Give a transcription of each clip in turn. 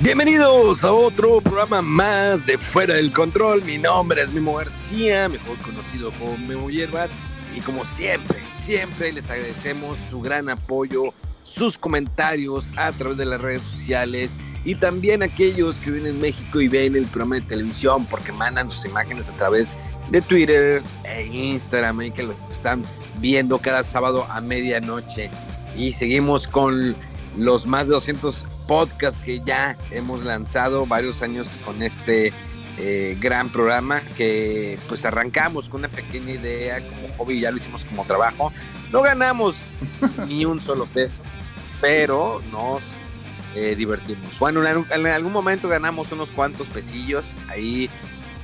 Bienvenidos a otro programa más de Fuera del Control. Mi nombre es Memo García, mejor conocido como Memo Hierbas. Y como siempre, siempre les agradecemos su gran apoyo, sus comentarios a través de las redes sociales y también aquellos que viven en México y ven el programa de televisión porque mandan sus imágenes a través de Twitter e Instagram y que lo están viendo cada sábado a medianoche. Y seguimos con los más de 200 podcast que ya hemos lanzado varios años con este eh, gran programa que pues arrancamos con una pequeña idea como hobby, ya lo hicimos como trabajo. No ganamos ni un solo peso, pero nos eh, divertimos. Bueno, en, algún momento ganamos unos cuantos pesillos, ahí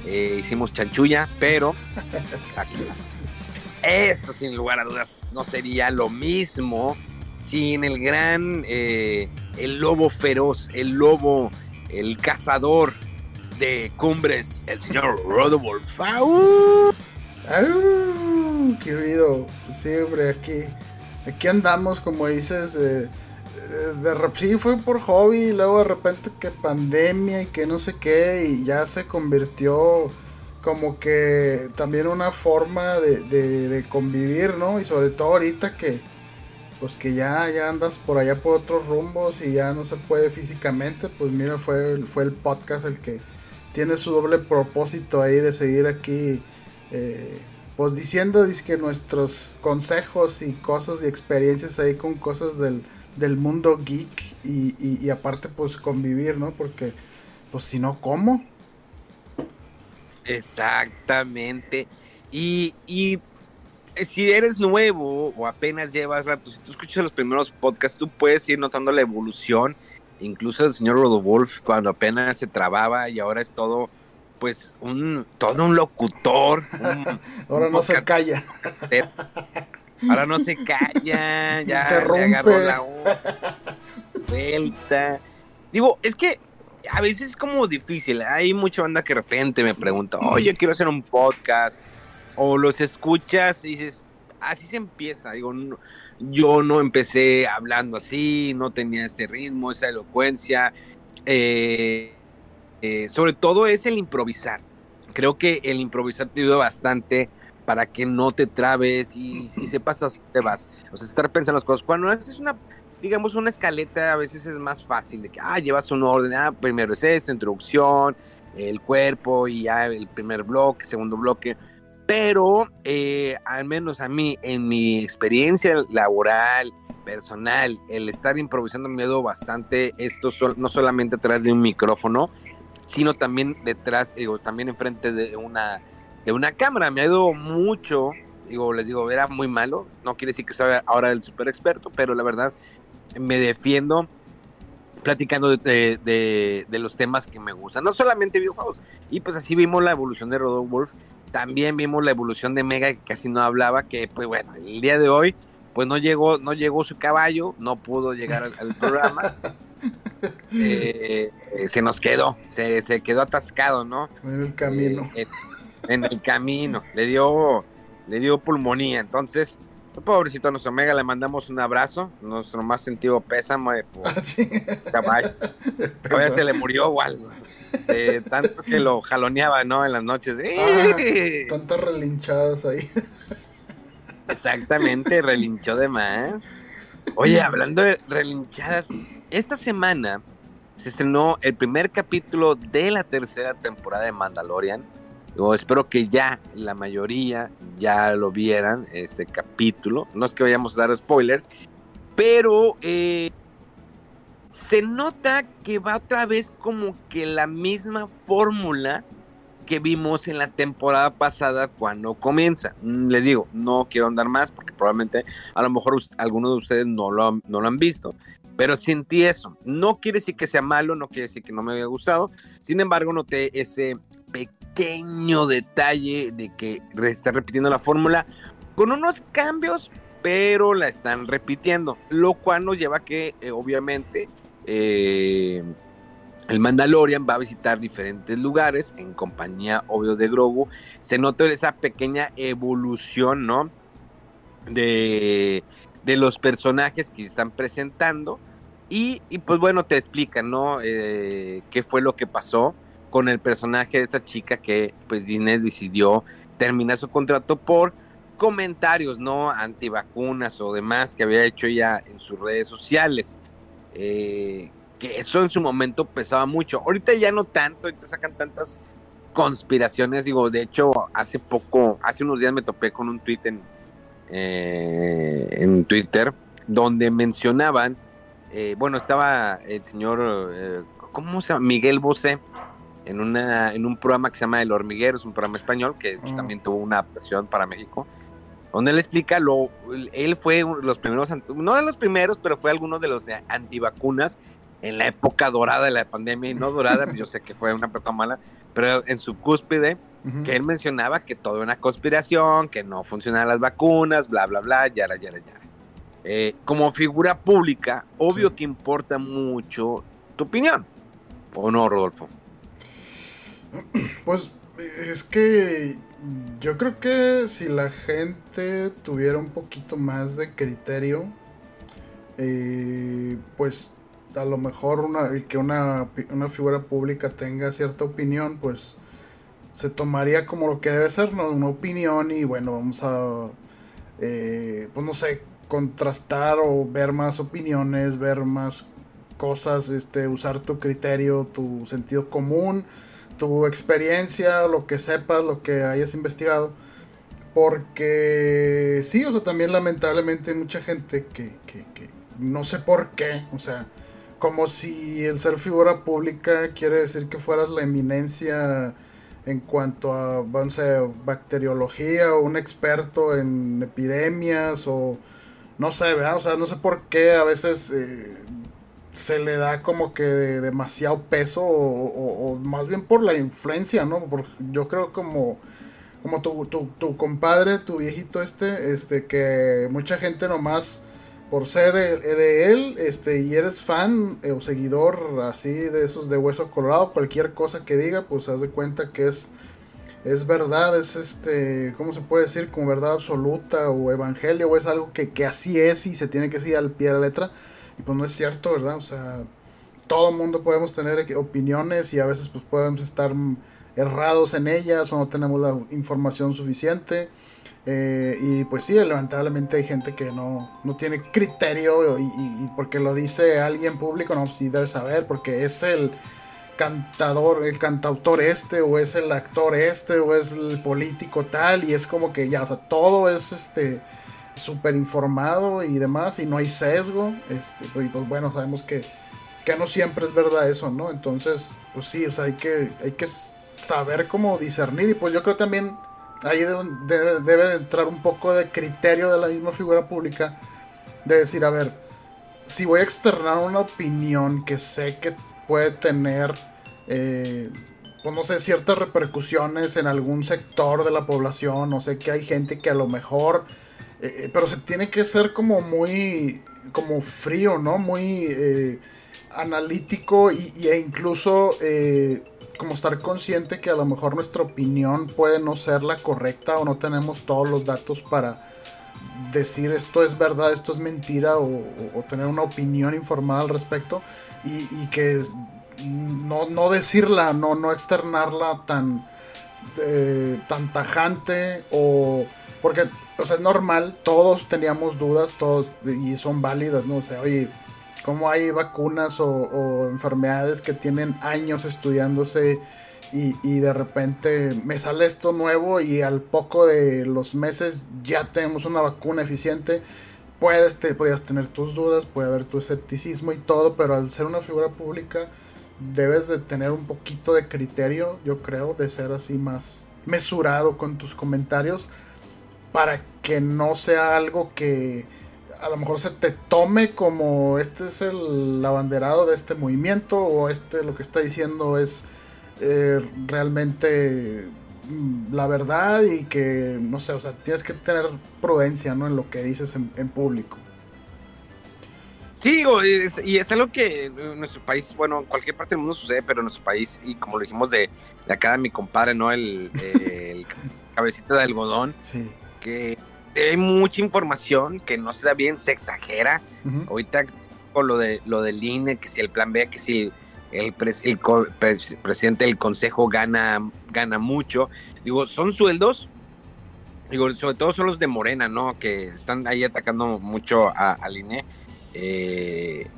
eh, hicimos chanchulla, pero aquí está. Esto sin lugar a dudas no sería lo mismo sin el gran, eh, el lobo feroz, el lobo, el cazador de cumbres, el señor Rodolfo. ¡Au! ¡Au! ¡Qué ruido! Siempre aquí, aquí andamos, como dices, de repente sí fue por hobby, y luego de repente que pandemia y que no sé qué, y ya se convirtió como que también una forma de convivir, ¿no? Y sobre todo ahorita que pues que ya, ya andas por allá por otros rumbos y ya no se puede físicamente, pues mira, fue, fue el podcast el que tiene su doble propósito ahí de seguir aquí, eh, pues diciendo que nuestros consejos y cosas y experiencias ahí con cosas del, del mundo geek y, y, aparte pues convivir, ¿no? Porque pues si no, ¿cómo? Exactamente. Y, y si eres nuevo o apenas llevas rato, si tú escuchas los primeros podcasts, tú puedes ir notando la evolución. Incluso el señor Rodolfo, cuando apenas se trababa y ahora es todo, pues, un todo un locutor. ahora no se calla. Ahora no se calla, ya le agarró la vuelta. Digo, es que a veces es como difícil. Hay mucha banda que de repente me pregunta, oye, quiero hacer un podcast o los escuchas y dices, así se empieza. Digo, yo no empecé hablando así, no tenía ese ritmo, esa elocuencia. Eh, eh, sobre todo es el improvisar. Creo que el improvisar te ayuda bastante para que no te trabes y, si se pasas, te vas. O sea, estar pensando las cosas. Cuando haces una, digamos, una escaleta, a veces es más fácil de que, ah, llevas un orden, ah, primero es esto, introducción, el cuerpo y ya el primer bloque, segundo bloque pero eh, al menos a mí, en mi experiencia laboral, personal, el estar improvisando me ha bastante esto no solamente atrás de un micrófono, sino también detrás, digo, también enfrente de una, de una cámara. Me ha ido mucho, digo, les digo, era muy malo, no quiere decir que sea ahora el super experto, pero la verdad me defiendo platicando de, de, los temas que me gustan, no solamente videojuegos. Y pues así vimos la evolución de Rodolfo Wolf también vimos la evolución de Mega, que casi no hablaba, que pues bueno, el día de hoy, pues no llegó, no llegó su caballo, no pudo llegar al, programa. Eh, eh, se nos quedó, se, se, quedó atascado, ¿no? En el camino. Eh, en el camino, le dio, le dio pulmonía, entonces, pobrecito a nuestro Mega, le mandamos un abrazo, nuestro más sentido pésame por ah, caballo. Todavía se le murió o tanto que lo jaloneaba, ¿no? En las noches. Ah, tantas relinchadas ahí. Exactamente, relinchó de más. Oye, hablando de relinchadas, esta semana se estrenó el primer capítulo de la tercera temporada de Mandalorian. Yo espero que ya la mayoría ya lo vieran, este capítulo. No es que vayamos a dar spoilers, pero eh, se nota que va otra vez como que la misma fórmula que vimos en la temporada pasada cuando comienza. Mm, les digo, no quiero andar más porque probablemente a lo mejor algunos de ustedes no lo, no lo han visto, pero sentí eso. No quiere decir que sea malo, no quiere decir que no me haya gustado. Sin embargo, noté ese pequeño detalle de que está repitiendo la fórmula con unos cambios, pero la están repitiendo, lo cual nos lleva a que eh, obviamente eh, el Mandalorian va a visitar diferentes lugares en compañía, obvio, de Grogu. Se nota esa pequeña evolución, ¿no? De, los personajes que están presentando. Y, pues bueno, te explican, ¿no? Eh, qué fue lo que pasó con el personaje de esta chica que pues Disney decidió terminar su contrato por comentarios, ¿no? Antivacunas o demás que había hecho ella en sus redes sociales. Eh, que eso en su momento pesaba mucho. Ahorita ya no tanto, ahorita sacan tantas conspiraciones. Digo, de hecho, hace poco, hace unos días me topé con un tweet en, eh, en Twitter donde mencionaban, eh, bueno, estaba el señor, eh, ¿cómo se llama? Miguel Bosé en, una, en un programa que se llama El Hormiguero, es un programa español que mm. también tuvo una adaptación para México donde él explica lo, él fue los primeros, no de los primeros, pero fue alguno de los antivacunas en la época dorada de la pandemia, y no dorada, yo sé que fue una época mala, pero en su cúspide, que él mencionaba que todo era una conspiración, que no funcionaban las vacunas, bla, bla, bla, yara, yara, yara. Eh, como figura pública, obvio que importa mucho tu opinión, ¿o no, Rodolfo? Pues es que yo creo que si la gente tuviera un poquito más de criterio, eh, pues a lo mejor una, que una, figura pública tenga cierta opinión, pues se tomaría como lo que debe ser, ¿no? Una opinión y bueno, vamos a, eh, pues no sé, contrastar o ver más opiniones, ver más cosas, este, usar tu criterio, tu sentido común, tu experiencia, lo que sepas, lo que hayas investigado. Porque sí, o sea, también lamentablemente hay mucha gente que, que, que no sé por qué, o sea, como si el ser figura pública quiere decir que fueras la eminencia en cuanto a, vamos a bacteriología o un experto en epidemias o no sé. O sea, no sé por qué a veces eh, se le da como que demasiado peso o, más bien por la influencia, ¿no? yo creo como como tu, tu, compadre, tu viejito este, este que mucha gente nomás por ser eh, de él, este, y eres fan eh, o seguidor así de esos de hueso colorado, cualquier cosa que diga, pues haz de cuenta que es, es verdad, es este, ¿cómo se puede decir? Como verdad absoluta o evangelio, o es algo que, que así es y se tiene que seguir al pie de la letra, y pues no es cierto, ¿verdad? O sea, todo el mundo podemos tener opiniones y a veces pues podemos estar errados en ellas o no tenemos la información suficiente. Eh, y pues sí, lamentablemente hay gente que no, no tiene criterio y, porque lo dice alguien público, no, sí debe saber, porque es el cantador, el cantautor este, o es el actor este, o es el político tal, y es como que ya, o sea, todo es este súper informado y demás, y no hay sesgo, este, y pues bueno, sabemos que, que no siempre es verdad eso, ¿no? Entonces, pues sí, o sea, hay que, hay que saber cómo discernir, y pues yo creo también ahí debe, debe entrar un poco de criterio de la misma figura pública. De decir, a ver, si voy a externar una opinión que sé que puede tener, eh, pues no sé, ciertas repercusiones en algún sector de la población, no sé que hay gente que a lo mejor, eh, eh, pero se tiene que ser como muy, como frío, ¿no? Muy analítico y, e incluso como estar consciente que a lo mejor nuestra opinión puede no ser la correcta o no tenemos todos los datos para decir esto es verdad, esto es mentira o, tener una opinión informada al respecto y, que no, no, decirla, no, no externarla tan, eh, tan tajante o porque o sea, es normal, todos teníamos dudas, todos y son válidas, ¿no? O sea, oye, cómo hay vacunas o, enfermedades que tienen años estudiándose y, de repente me sale esto nuevo y al poco de los meses ya tenemos una vacuna eficiente puedes, te, podías tener tus dudas, puede haber tu escepticismo y todo, pero al ser una figura pública debes de tener un poquito de criterio, yo creo, de ser así más mesurado con tus comentarios para que no sea algo que a lo mejor se te tome como este es el abanderado de este movimiento o este lo que está diciendo es eh, realmente mm, la verdad y que no sé, o sea, tienes que tener prudencia, ¿no? En lo que dices en, público. Sí, y es algo que en nuestro país, bueno, en cualquier parte del mundo sucede, pero en nuestro país, y como lo dijimos de, de acá de mi compadre, ¿no? El, el cabecita de algodón, sí. Que hay mucha información que no se da bien, se exagera. Ahorita con lo de lo del INE, que si el plan B, que si el, presidente del consejo gana, gana mucho. Digo, son sueldos, digo, sobre todo son los de Morena, ¿no? Que están ahí atacando mucho al INE. Eh,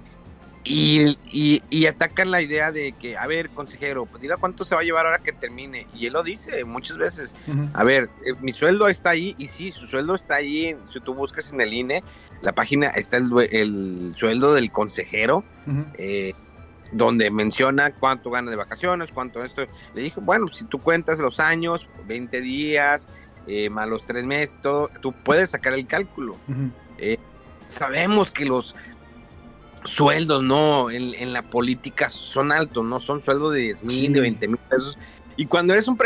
y, atacan la idea de que, a ver, consejero, pues diga cuánto se va a llevar ahora que termine. Y él lo dice muchas veces. A ver, eh, mi sueldo está ahí, y sí, su sueldo está ahí. Si tú buscas en el INE, la página está el, sueldo del consejero, eh, donde menciona cuánto gana de vacaciones, cuánto esto. Le dije, bueno, si tú cuentas los años, 20 días, eh, más los tres meses, todo, tú puedes sacar el cálculo. sabemos que los sueldos, ¿no? En, la política son altos, ¿no? Son sueldos de 10 mil, de 20 mil pesos. Y cuando eres un,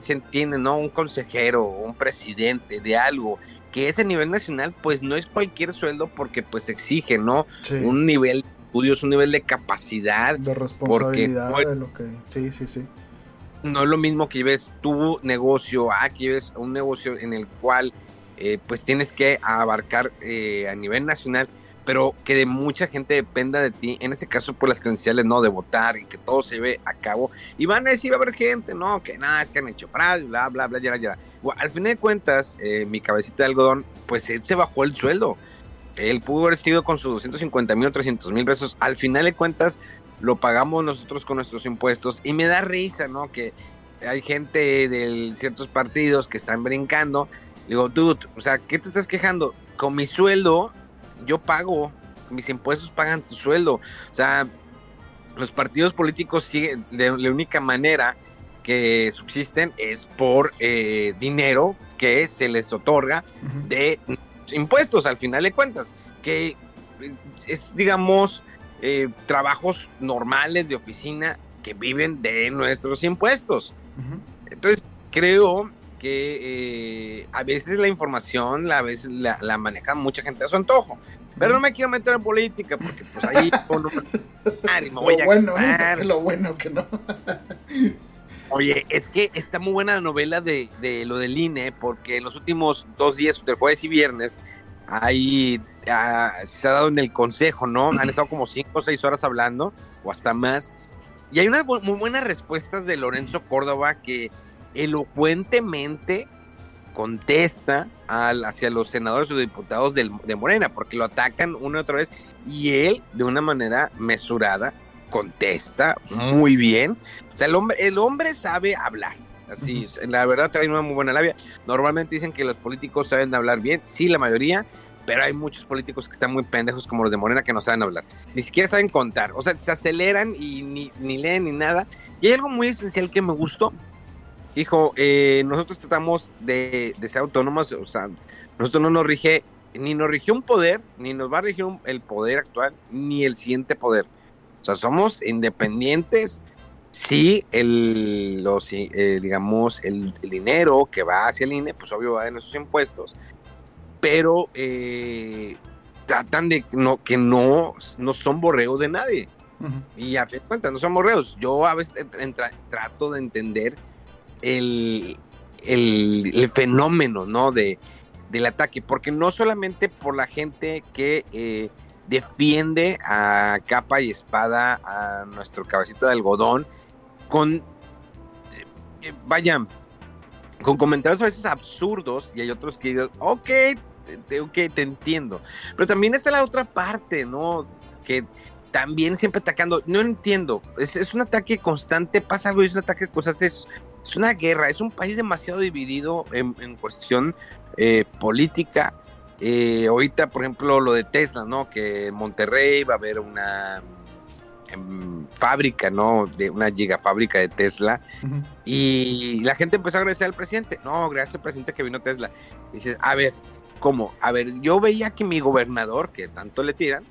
se entiende, ¿no? Un consejero, un presidente de algo que es a nivel nacional, pues no es cualquier sueldo porque pues exige, ¿no? Un nivel de estudios, un nivel de capacidad. De responsabilidad de lo que... Sí, sí, sí. No es lo mismo que lleves tu negocio, ah, que lleves un negocio en el cual eh, pues tienes que abarcar eh, a nivel nacional pero que de mucha gente dependa de ti, en ese caso por las credenciales, ¿no? De votar y que todo se ve a cabo. Y van a decir, va a haber gente, ¿no? Que nada, es que han hecho fraude, bla, bla, bla, ya, ya. al final de cuentas, eh, mi cabecita de algodón, pues él se bajó el sueldo. Él pudo haber sido con sus 250 mil o 300 mil pesos. Al final de cuentas, lo pagamos nosotros con nuestros impuestos. Y me da risa, ¿no? Que hay gente de ciertos partidos que están brincando. Digo, tú, o sea, ¿qué te estás quejando? Con mi sueldo yo pago, mis impuestos pagan tu sueldo. O sea, los partidos políticos siguen, de la única manera que subsisten es por eh, dinero que se les otorga de impuestos al final de cuentas, que es, digamos, eh, trabajos normales de oficina que viven de nuestros impuestos. Entonces, creo que eh, a veces la información la, a veces la, la, maneja mucha gente a su antojo. Pero no me quiero meter en política porque pues ahí me voy lo bueno, ¿eh? lo bueno que no. Oye, es que está muy buena la novela de, de, lo del INE porque en los últimos dos días, del jueves y viernes, ahí ah, se ha dado en el consejo, ¿no? Han estado como cinco o seis horas hablando o hasta más. Y hay unas muy buenas respuestas de Lorenzo Córdoba que elocuentemente contesta al, hacia los senadores o diputados de Morena, porque lo atacan una y otra vez, y él, de una manera mesurada, contesta muy bien. O sea, el hombre, el hombre sabe hablar. Así, la verdad trae una muy buena labia. Normalmente dicen que los políticos saben hablar bien, sí, la mayoría, pero hay muchos políticos que están muy pendejos como los de Morena que no saben hablar. Ni siquiera saben contar. O sea, se aceleran y ni, ni leen ni nada. Y hay algo muy esencial que me gustó hijo, eh, nosotros tratamos de, ser autónomos, o sea, nosotros no nos rige, ni nos rige un poder, ni nos va a regir el poder actual, ni el siguiente poder. O sea, somos independientes. Sí, el, los, eh, digamos, el, dinero que va hacia el INE, pues obvio va de nuestros impuestos, pero eh, tratan de no, que no, no son borreos de nadie. Y a fin de cuentas, no son borreos. Yo a veces trato de entender el, el, fenómeno, ¿no? De, del ataque, porque no solamente por la gente que eh, defiende a capa y espada a nuestro cabecita de algodón, con, eh, eh, vayan, con comentarios a veces absurdos, y hay otros que digan, ok, te, ok, te entiendo, pero también está la otra parte, ¿no? Que también siempre atacando, no entiendo, es, es un ataque constante, pasa algo y es un ataque constante, es es una guerra, es un país demasiado dividido en, cuestión eh, política Eh, ahorita, por ejemplo, lo de Tesla, ¿no? Que en Monterrey va a haber una em, fábrica, ¿no? De una gigafábrica de Tesla. Y la gente empezó a agradecer al presidente. No, gracias al presidente que vino Tesla. dices, a ver, ¿cómo? A ver, yo veía que mi gobernador, que tanto le tiran,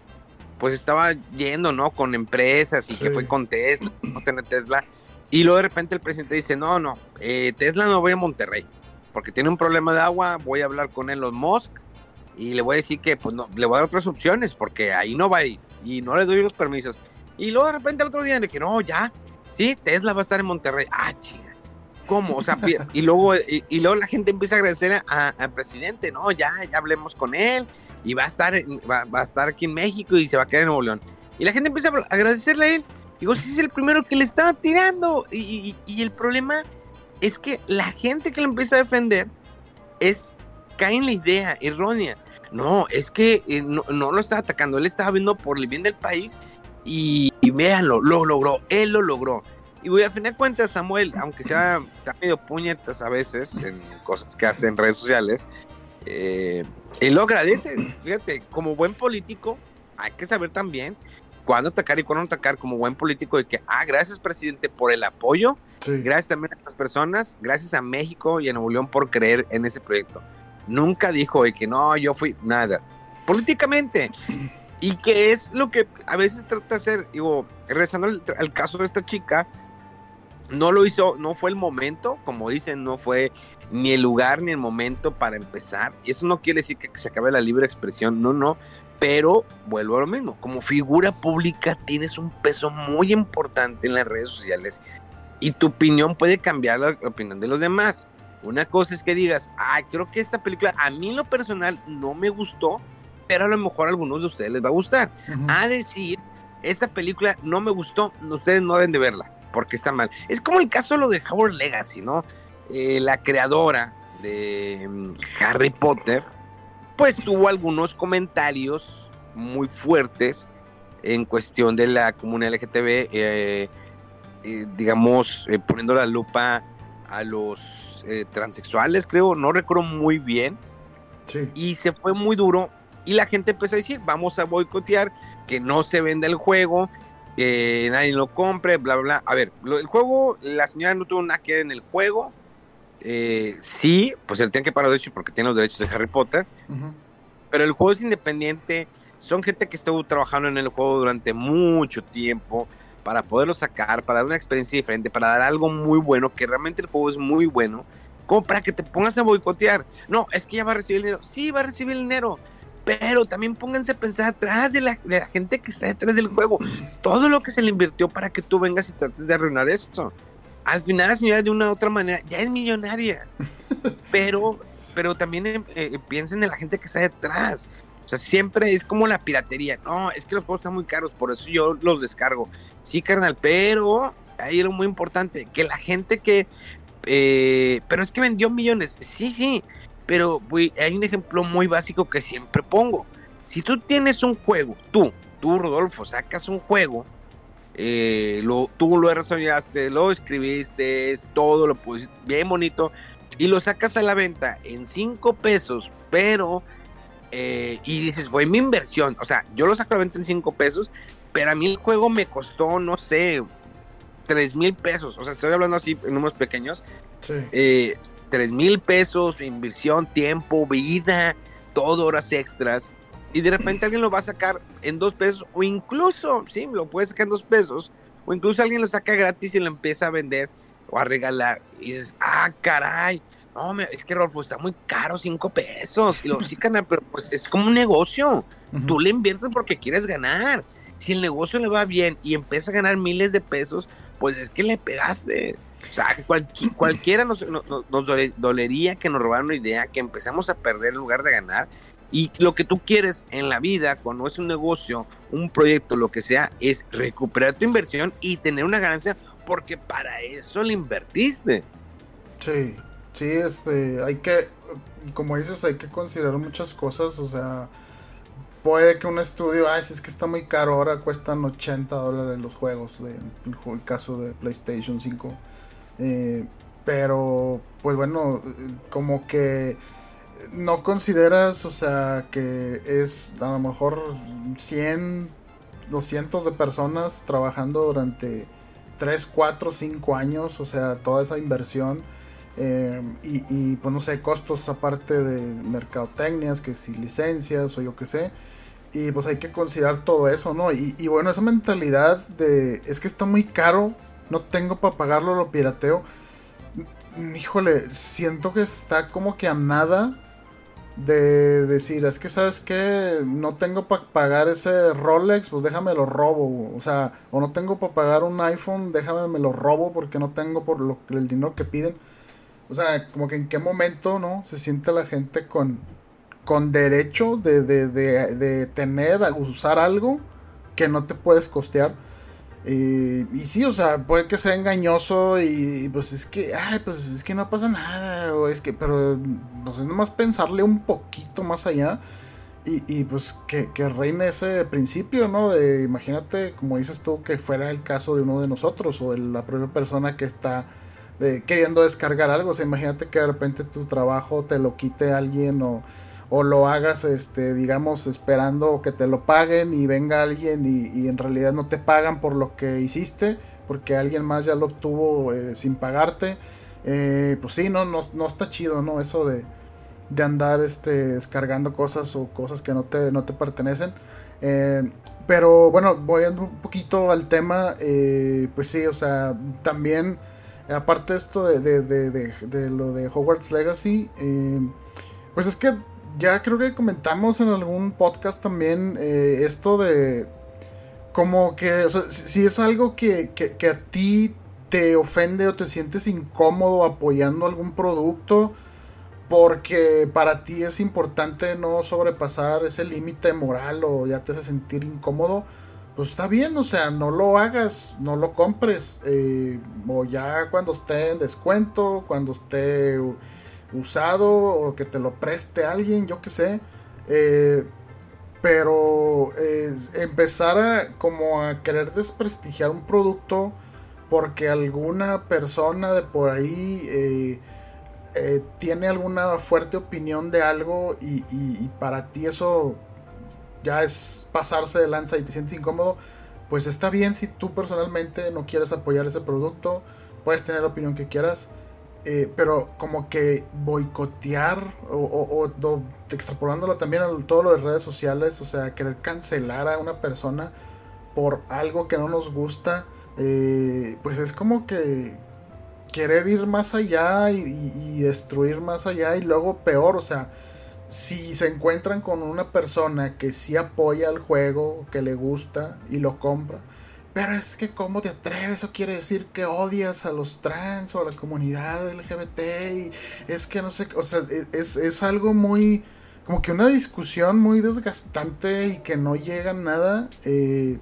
pues estaba yendo, ¿no? Con empresas y que fue con Tesla, no tener Tesla. Y luego de repente el presidente dice, no, no, eh, Tesla no voy a Monterrey, porque tiene un problema de agua, voy a hablar con Elon Musk y le voy a decir que pues no, le voy a dar otras opciones, porque ahí no va a ir y no le doy los permisos. Y luego de repente el otro día le que no, ya, sí, Tesla va a estar en Monterrey. Ah, chinga. ¿Cómo? O sea, y luego, y, luego la gente empieza a agradecer al presidente, no, ya, ya hablemos con él y va a estar, va, va, a estar aquí en México y se va a quedar en Nuevo León. Y la gente empieza a agradecerle a él. Digo, si es el primero que le estaba tirando. Y, y, el problema es que la gente que le empieza a defender es cae en la idea errónea. No, es que eh, no, lo estaba atacando, él estaba viendo por el bien del país y, véanlo, lo logró, él lo logró. Y voy a fin de cuentas, Samuel, aunque sea medio puñetas a veces en cosas que hace en redes sociales, eh, él lo agradece. Fíjate, como buen político, hay que saber también cuándo atacar y cuándo atacar como buen político de que, ah, gracias presidente por el apoyo, gracias también a las personas, gracias a México y a Nuevo León por creer en ese proyecto. Nunca dijo de que no, yo fui nada. Políticamente. Y que es lo que a veces trata de hacer, digo, regresando al, caso de esta chica, no lo hizo, no fue el momento, como dicen, no fue ni el lugar ni el momento para empezar. Y eso no quiere decir que se acabe la libre expresión, no, no. Pero vuelvo a lo mismo, como figura pública tienes un peso muy importante en las redes sociales y tu opinión puede cambiar la opinión de los demás. Una cosa es que digas, ay, creo que esta película a mí en lo personal no me gustó, pero a lo mejor a algunos de ustedes les va a gustar. A decir, esta película no me gustó, ustedes no deben de verla, porque está mal. Es como el caso de lo de Howard Legacy, ¿no? Eh, la creadora de mm, Harry Potter, pues tuvo algunos comentarios muy fuertes en cuestión de la comunidad LGTB, eh, eh, digamos, poniendo la lupa a los eh, transexuales, creo, no recuerdo muy bien. Y se fue muy duro y la gente empezó a decir, vamos a boicotear, que no se venda el juego, que nadie lo compre, bla, bla, bla. A ver, el juego, la señora no tuvo nada que ver en el juego. Eh, sí, pues él tiene que pagar los porque tiene los derechos de Harry Potter. Pero el juego es independiente. Son gente que estuvo trabajando en el juego durante mucho tiempo para poderlo sacar, para dar una experiencia diferente, para dar algo muy bueno, que realmente el juego es muy bueno, como para que te pongas a boicotear. No, es que ya va a recibir el dinero. Sí, va a recibir el dinero. Pero también pónganse a pensar atrás de la, de la gente que está detrás del juego. Todo lo que se le invirtió para que tú vengas y trates de arruinar esto. Al final la señora de una u otra manera ya es millonaria. Pero, pero también eh, eh, piensen en la gente que está detrás. O sea, siempre es como la piratería. No, es que los juegos están muy caros, por eso yo los descargo. Sí, carnal, pero ahí era muy importante, que la gente que... Eh, pero es que vendió millones. Sí, sí, pero hay un ejemplo muy básico que siempre pongo. Si tú tienes un juego, tú, tú Rodolfo, sacas un juego, eh, lo, tú lo desarrollaste, lo escribiste, todo lo pusiste bien bonito, y lo sacas a la venta en 5 pesos, pero... Eh, y dices, fue mi inversión. O sea, yo lo saco a la venta en 5 pesos, pero a mí el juego me costó, no sé, 3 mil pesos. O sea, estoy hablando así en números pequeños. Sí. Eh, 3 mil pesos, inversión, tiempo, vida, todo, horas extras. Y de repente alguien lo va a sacar en dos pesos, o incluso, sí, lo puede sacar en dos pesos, o incluso alguien lo saca gratis y lo empieza a vender o a regalar. Y dices, ah, caray, no, es que Rolfo está muy caro, cinco pesos. Y lo sí, pero pues es como un negocio. Tú le inviertes porque quieres ganar si el negocio le va bien y empieza a ganar miles de pesos, pues es que le pegaste. O sea, cualquiera nos, dolería que nos robaran una idea, que empezamos a perder en lugar de ganar. Y lo que tú quieres en la vida, cuando es un negocio, un proyecto, lo que sea, es recuperar tu inversión y tener una ganancia, porque para eso le invertiste. Sí, sí, este, hay que, como dices, hay que considerar muchas cosas, o sea, puede que un estudio, ah, es que está muy caro, ahora cuestan 80 dólares los juegos, de, el caso de PlayStation 5. Eh, pero, pues bueno, como que no consideras, o sea, que es a lo mejor 100, 200 de personas trabajando durante 3, 4, 5 años, o sea, toda esa inversión. Eh, y, pues no sé, costos aparte de mercadotecnias, que si licencias o yo qué sé. Y pues hay que considerar todo eso, ¿no? Y, y bueno, esa mentalidad de es que está muy caro, no tengo para pagarlo, lo pirateo. Híjole, siento que está como que a nada de decir, es que sabes que no tengo para pagar ese Rolex, pues déjame lo robo, o sea, o no tengo para pagar un iPhone, déjame me lo robo porque no tengo por lo, el dinero que piden. O sea, como que en qué momento, ¿no? Se siente la gente con, con derecho de, de, de, de tener, usar algo que no te puedes costear. Y, y, sí, o sea, puede que sea engañoso y, pues es que, ay, pues es que no pasa nada, o es que, pero no sé, nomás pensarle un poquito más allá y, y pues que, que, reine ese principio, ¿no? De imagínate, como dices tú, que fuera el caso de uno de nosotros o de la propia persona que está de, queriendo descargar algo, o sea, imagínate que de repente tu trabajo te lo quite alguien o o lo hagas, este, digamos, esperando que te lo paguen y venga alguien y, en realidad no te pagan por lo que hiciste, porque alguien más ya lo obtuvo eh, sin pagarte. Eh, pues sí, no, no, está chido, ¿no? Eso de, de, andar este, descargando cosas o cosas que no te, no te pertenecen. Eh, pero bueno, voy un poquito al tema, pues sí, o sea, también, aparte de esto de, de, de lo de Hogwarts Legacy, pues es que ya creo que comentamos en algún podcast también eh, esto de como que, o sea, si, es algo que, que, a ti te ofende o te sientes incómodo apoyando algún producto porque para ti es importante no sobrepasar ese límite moral o ya te hace sentir incómodo, pues está bien, o sea, no lo hagas, no lo compres, eh, o ya cuando esté en descuento, cuando esté usado o que te lo preste alguien, yo qué sé. Eh, pero empezar a como a querer desprestigiar un producto porque alguna persona de por ahí eh, eh, tiene alguna fuerte opinión de algo y, y, para ti eso ya es pasarse de lanza y te sientes incómodo, pues está bien si tú personalmente no quieres apoyar ese producto, puedes tener la opinión que quieras eh, pero como que boicotear o, extrapolándolo también a todo lo de redes sociales, o sea, querer cancelar a una persona por algo que no nos gusta, eh, pues es como que querer ir más allá y, destruir más allá y luego peor, o sea, si se encuentran con una persona que sí apoya el juego, que le gusta y lo compra, pero es que cómo te atreves, eso quiere decir que odias a los trans o a la comunidad LGBT y es que no sé, o sea, e, es, es algo muy, como que una discusión muy desgastante y que no llega a nada. Eh,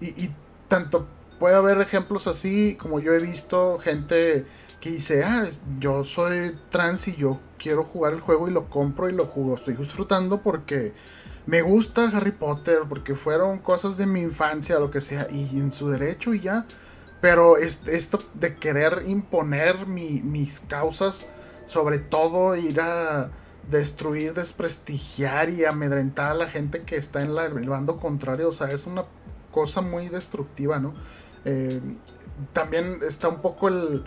y, y, tanto puede haber ejemplos así, como yo he visto gente que dice, ah, yo soy trans y yo quiero jugar el juego y lo compro y lo juego, estoy disfrutando porque me gusta Harry Potter porque fueron cosas de mi infancia, lo que sea, y en su derecho y ya. Pero esto de querer imponer mis causas, sobre todo ir a destruir, desprestigiar y amedrentar a la gente que está en el bando contrario, o sea, es una cosa muy destructiva, ¿no? Eh, también está un poco el,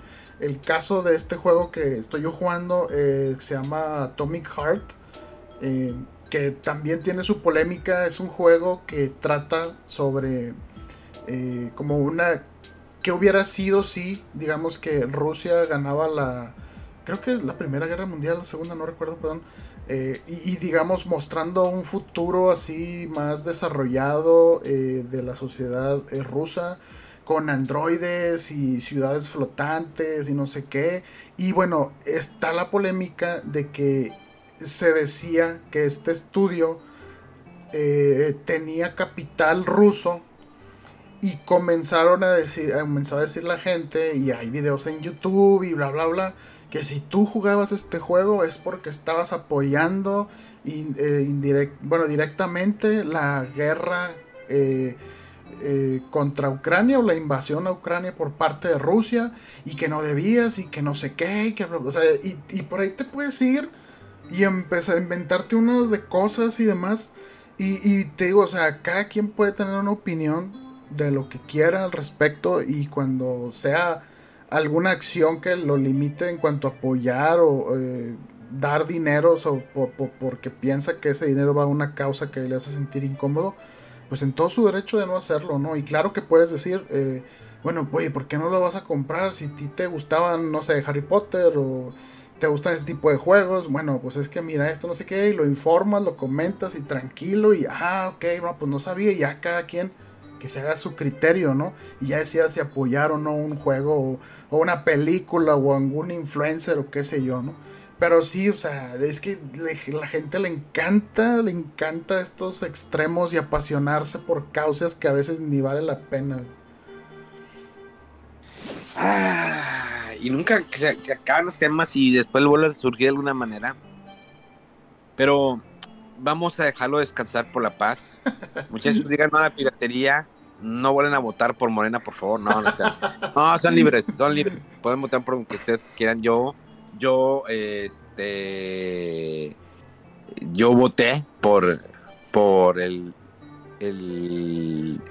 caso de este juego que estoy yo jugando, eh, se llama Atomic Heart. Eh, que también tiene su polémica. Es un juego que trata sobre eh, como una... que hubiera sido si, digamos que Rusia ganaba la... Creo que la Primera Guerra Mundial, la Segunda, no recuerdo, perdón. Eh, y, digamos mostrando un futuro así más desarrollado eh, de la sociedad rusa con androides y ciudades flotantes y no sé qué. Y bueno, está la polémica de que se decía que este estudio eh, tenía capital ruso y comenzaron a decir, comenzó a decir la gente, y hay videos en YouTube y bla bla bla, que si tú jugabas este juego es porque estabas apoyando eh, bueno, directamente la guerra eh, contra Ucrania o la invasión a Ucrania por parte de Rusia y que no debías y que no sé qué, y, que, y por ahí te puedes ir y empezar a inventarte unas de cosas y demás. Y, y te digo, o sea, cada quien puede tener una opinión de lo que quiera al respecto y cuando sea alguna acción que lo limite en cuanto a apoyar o eh, dar dinero o porque piensa que ese dinero va a una causa que le hace sentir incómodo, pues en todo su derecho de no hacerlo, ¿no? Y claro que puedes decir, eh, bueno, oye, ¿por qué no lo vas a comprar si a ti te gustaban, no sé, Harry Potter o te gustan ese tipo de juegos? Bueno, pues es que mira esto, no sé qué, y lo informas, lo comentas y tranquilo y, ah, ok, no, pues no sabía, ya cada quien que se haga su criterio, ¿no? Y ya decía si apoyar o no un juego o, una película o algún influencer o qué sé yo, ¿no? Pero sí, o sea, es que la gente le encanta, le encanta estos extremos y apasionarse por causas que a veces ni vale la pena. Ah, y nunca se, se, acaban los temas y después vuelve a surgir de alguna manera. Pero vamos a dejarlo descansar por la paz. Muchachos, digan no a la piratería. No vuelven a votar por Morena, por favor. No, no, son libres, son libres. Pueden votar por lo que ustedes quieran. Yo, yo, este, yo voté por, por el, el,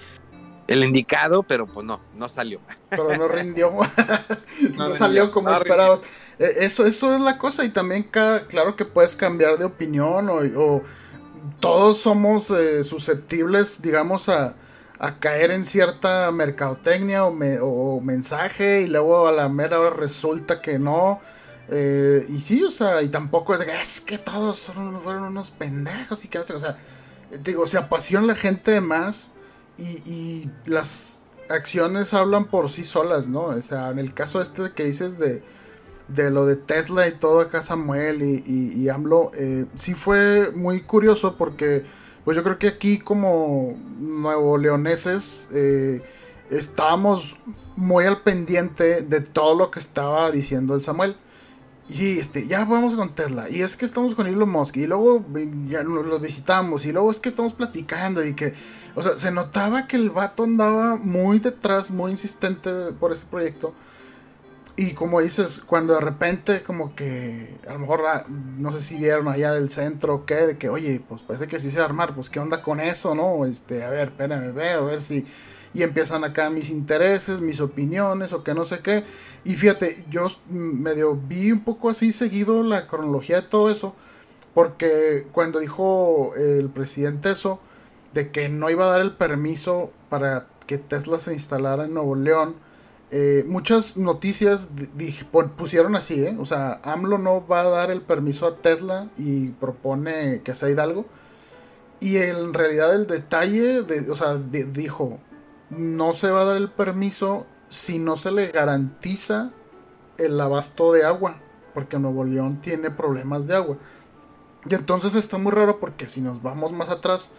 el indicado, pero pues no, no salió. Pero no rindió, no, salió como esperabas. E, eso, eso es la cosa y también claro que puedes cambiar de opinión o todos somos eh, susceptibles, digamos, a, caer en cierta mercadotecnia o, mensaje y luego a la mera hora resulta que no. Eh, y sí, o sea, y tampoco es, que es que todos fueron unos pendejos y que no sé, o sea, digo, se apasiona la gente más y, las acciones hablan por sí solas, ¿no? O sea, en el caso este que dices de de lo de Tesla y todo acá Samuel y, y, AMLO, eh, sí fue muy curioso porque pues yo creo que aquí como nuevo leoneses eh, estábamos muy al pendiente de todo lo que estaba diciendo el Samuel. Y sí, este, ya vamos con Tesla. Y es que estamos con Elon Musk. Y luego ya los visitamos. Y luego es que estamos platicando. Y que, o sea, se notaba que el vato andaba muy detrás, muy insistente por ese proyecto. Y como dices, cuando de repente como que a lo mejor ah, no sé si vieron allá del centro o qué, de que oye, pues parece que sí se va a armar, pues qué onda con eso, ¿no? Este, a ver, espérame, ver, a ver si... Y empiezan acá mis intereses, mis opiniones o que no sé qué. Y fíjate, yo medio vi un poco así seguido la cronología de todo eso. Porque cuando dijo el presidente eso, de que no iba a dar el permiso para que Tesla se instalara en Nuevo León, eh, muchas noticias pusieron así, ¿eh? O sea, AMLO no va a dar el permiso a Tesla y propone que sea Hidalgo. Y en realidad el detalle, de, o sea, dijo, no se va a dar el permiso si no se le garantiza el abasto de agua, porque Nuevo León tiene problemas de agua. Y entonces está muy raro porque si nos vamos más atrás,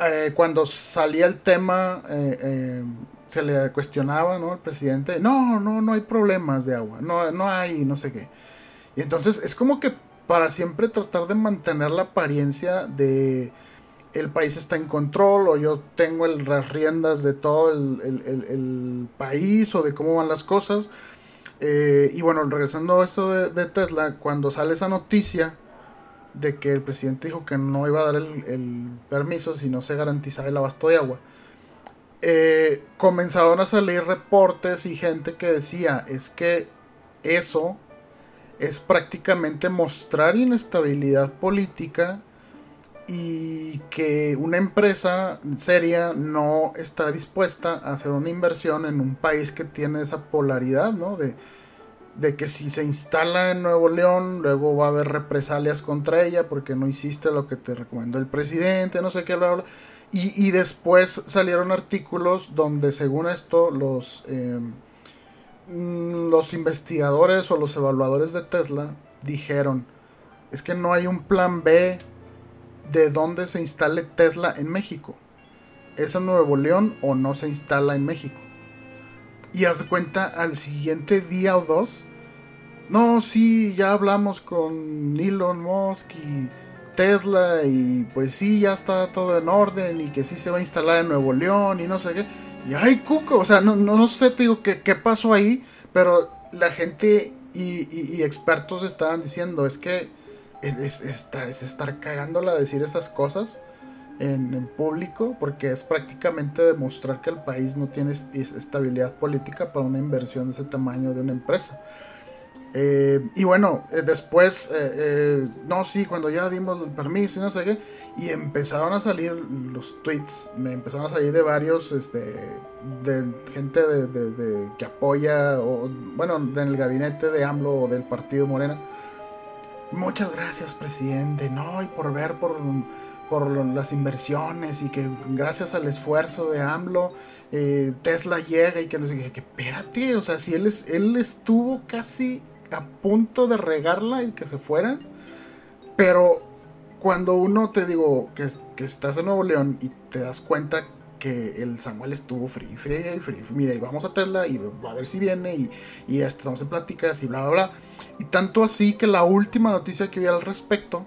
eh, cuando salía el tema eh, se le cuestionaba, ¿no? Al presidente, no, no, no hay problemas de agua, no, no hay, no sé qué. Y entonces es como que para siempre tratar de mantener la apariencia de el país está en control o yo tengo las riendas de todo el, país o de cómo van las cosas. Eh, y bueno, regresando a esto de, Tesla, cuando sale esa noticia de que el presidente dijo que no iba a dar el, permiso si no se garantizaba el abasto de agua, eh, comenzaron a salir reportes y gente que decía, es que eso es prácticamente mostrar inestabilidad política y que una empresa seria no está dispuesta a hacer una inversión en un país que tiene esa polaridad, ¿no? De, de que si se instala en Nuevo León, luego va a haber represalias contra ella porque no hiciste lo que te recomendó el presidente, no sé qué, bla, bla. Y, después salieron artículos donde según esto los, em, mm, los investigadores o los evaluadores de Tesla dijeron, es que no hay un plan B de dónde se instale Tesla en México. ¿Es en Nuevo León o no se instala en México? Y haz cuenta al siguiente día o dos. No, sí, ya hablamos con Elon Musk y Tesla y pues sí, ya está todo en orden y que sí se va a instalar en Nuevo León y no sé qué. Y ay, cuco, o sea, no, no, sé, te digo, qué, qué pasó ahí, pero la gente y, expertos estaban diciendo, es que es, estar cagándola decir esas cosas en, público, porque es prácticamente demostrar que el país no tiene estabilidad política para una inversión de ese tamaño de una empresa. Eh, y bueno, eh, después, eh, no, sí, cuando ya dimos el permiso y no sé qué, y empezaron a salir los tweets, me empezaron a salir de varios, este, de gente de, que apoya, o bueno, en el gabinete de AMLO o del partido Morena. Muchas gracias, presidente, no, y por ver por, por las inversiones y que gracias al esfuerzo de AMLO, Tesla llega y que no sé qué, que espérate, o sea, si él, es, él estuvo casi a punto de regarla y que se fueran. Pero cuando uno te digo que, que estás en Nuevo León y te das cuenta que el Samuel estuvo frío y frío. Mira, y vamos a Tesla y a ver si viene y, y estamos en pláticas y bla, bla, bla. Y tanto así que la última noticia que vi al respecto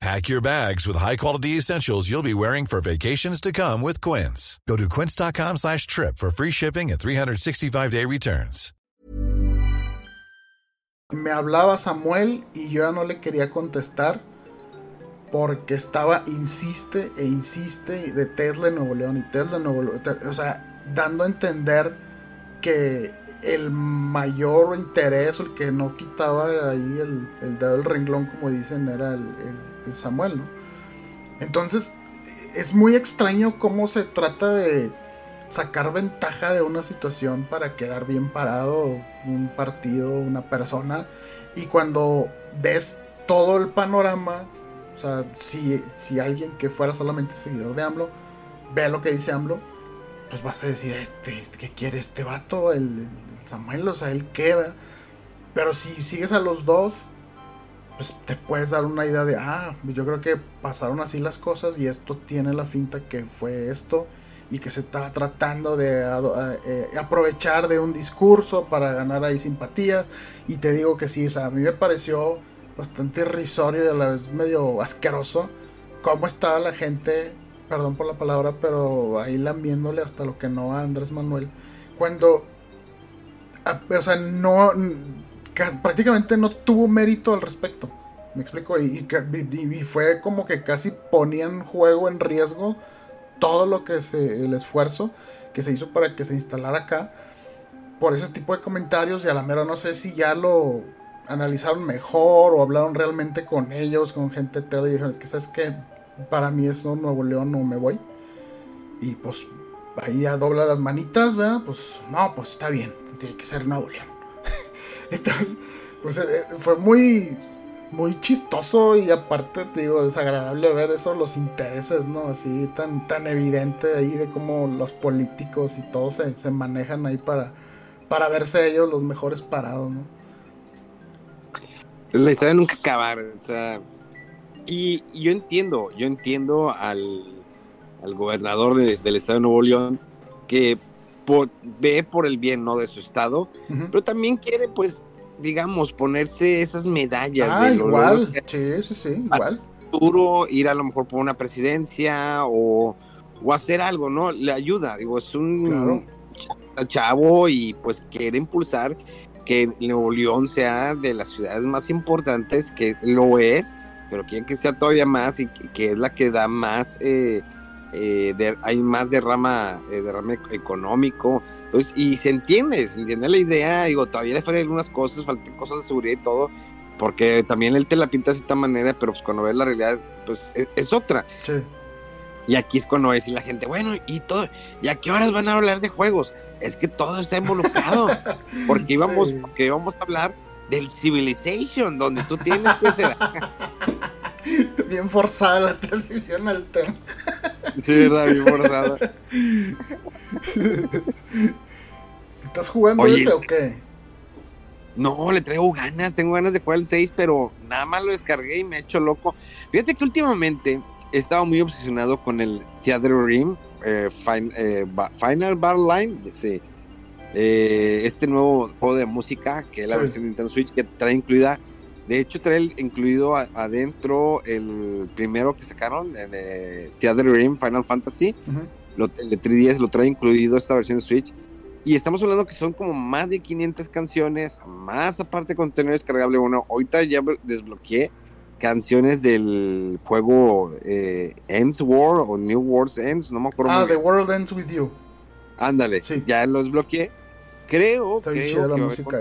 Pack your bags with high-quality essentials you'll be wearing for vacations to come with Quince. Go to quince.com slash trip for free shipping and 365-day returns. Me hablaba Samuel y yo ya no le quería contestar porque estaba insiste e insiste de Tesla en Nuevo León y Tesla en Nuevo León. O sea, dando a entender que el mayor interés el que no quitaba ahí el, el dedo del renglón, como dicen, era el, el, Samuel, ¿no? Entonces, es muy extraño cómo se trata de sacar ventaja de una situación para quedar bien parado un partido, una persona. Y cuando ves todo el panorama, o sea, si, si alguien que fuera solamente seguidor de AMLO ve lo que dice AMLO, pues vas a decir, este, este ¿qué quiere este vato? El, Samuel, o sea, él queda. Pero si sigues a los dos, pues te puedes dar una idea de, ah, yo creo que pasaron así las cosas y esto tiene la finta que fue esto y que se está tratando de eh, aprovechar de un discurso para ganar ahí simpatía. Y te digo que sí, o sea, a mí me pareció bastante irrisorio y a la vez medio asqueroso cómo estaba la gente, perdón por la palabra, pero ahí lambiéndole hasta lo que no a Andrés Manuel. Cuando, o sea, no, prácticamente no tuvo mérito al respecto. Me explico, y, y fue como que casi ponían juego en riesgo todo lo que se, el esfuerzo que se hizo para que se instalara acá por ese tipo de comentarios y a la mera no sé si ya lo analizaron mejor o hablaron realmente con ellos, con gente de y dijeron, es que sabes que para mí eso Nuevo León no me voy. Y pues ahí ya dobla las manitas, ¿verdad? Pues no, pues está bien, tiene que ser Nuevo León. Entonces, pues eh, fue muy muy chistoso y aparte, te digo, desagradable ver eso, los intereses, ¿no? Así tan, tan evidente ahí de cómo los políticos y todos se, manejan ahí para, para verse ellos los mejores parados, ¿no? La historia nunca acabar, o sea, y, yo entiendo, yo entiendo al, al gobernador del estado de Nuevo León que ve por el bien, ¿no? De su estado, pero también quiere, pues, digamos, ponerse esas medallas. Ah, de igual, sí, sí, sí, igual. Futuro, ir a lo mejor por una presidencia o, o hacer algo, ¿no? Le ayuda, digo, es un chavo y pues quiere impulsar que Nuevo León sea de las ciudades más importantes, que lo es, pero quieren que sea todavía más y que, es la que da más... Eh, eh, hay más derrama, eh, derrame económico, entonces, y se entiende, se entiende la idea, digo, todavía le faltan algunas cosas, faltan cosas de seguridad y todo, porque también él te la pinta de esta manera, pero pues cuando ves la realidad, pues es, otra. Y aquí es cuando ves y la gente, bueno, y todo, ¿y a qué horas van a hablar de juegos? Es que todo está involucrado, porque íbamos, porque íbamos a hablar del Civilization, donde tú tienes que ser... Bien forzada la transición al tema. Sí, verdad, bien forzada. ¿Estás jugando ese o qué? No, le traigo ganas, tengo ganas de jugar el 6, pero nada más lo descargué y me he hecho loco. Fíjate que últimamente he estado muy obsesionado con el Theater Rim eh, eh, Final Bar Line. Sí. Eh, este nuevo juego de música que es la versión de Nintendo Switch que trae incluida. De hecho, trae incluido adentro el primero que sacaron de Theater Rim Final Fantasy. el de 3DS lo trae incluido esta versión de Switch. Y estamos hablando que son como más de 500 canciones, más aparte contenido descargable. Bueno, ahorita ya desbloqueé canciones del juego eh, Ends War o New World Ends, no me acuerdo. Ah, The World Ends With You. Ándale, ya los desbloqueé. Creo, creo que la música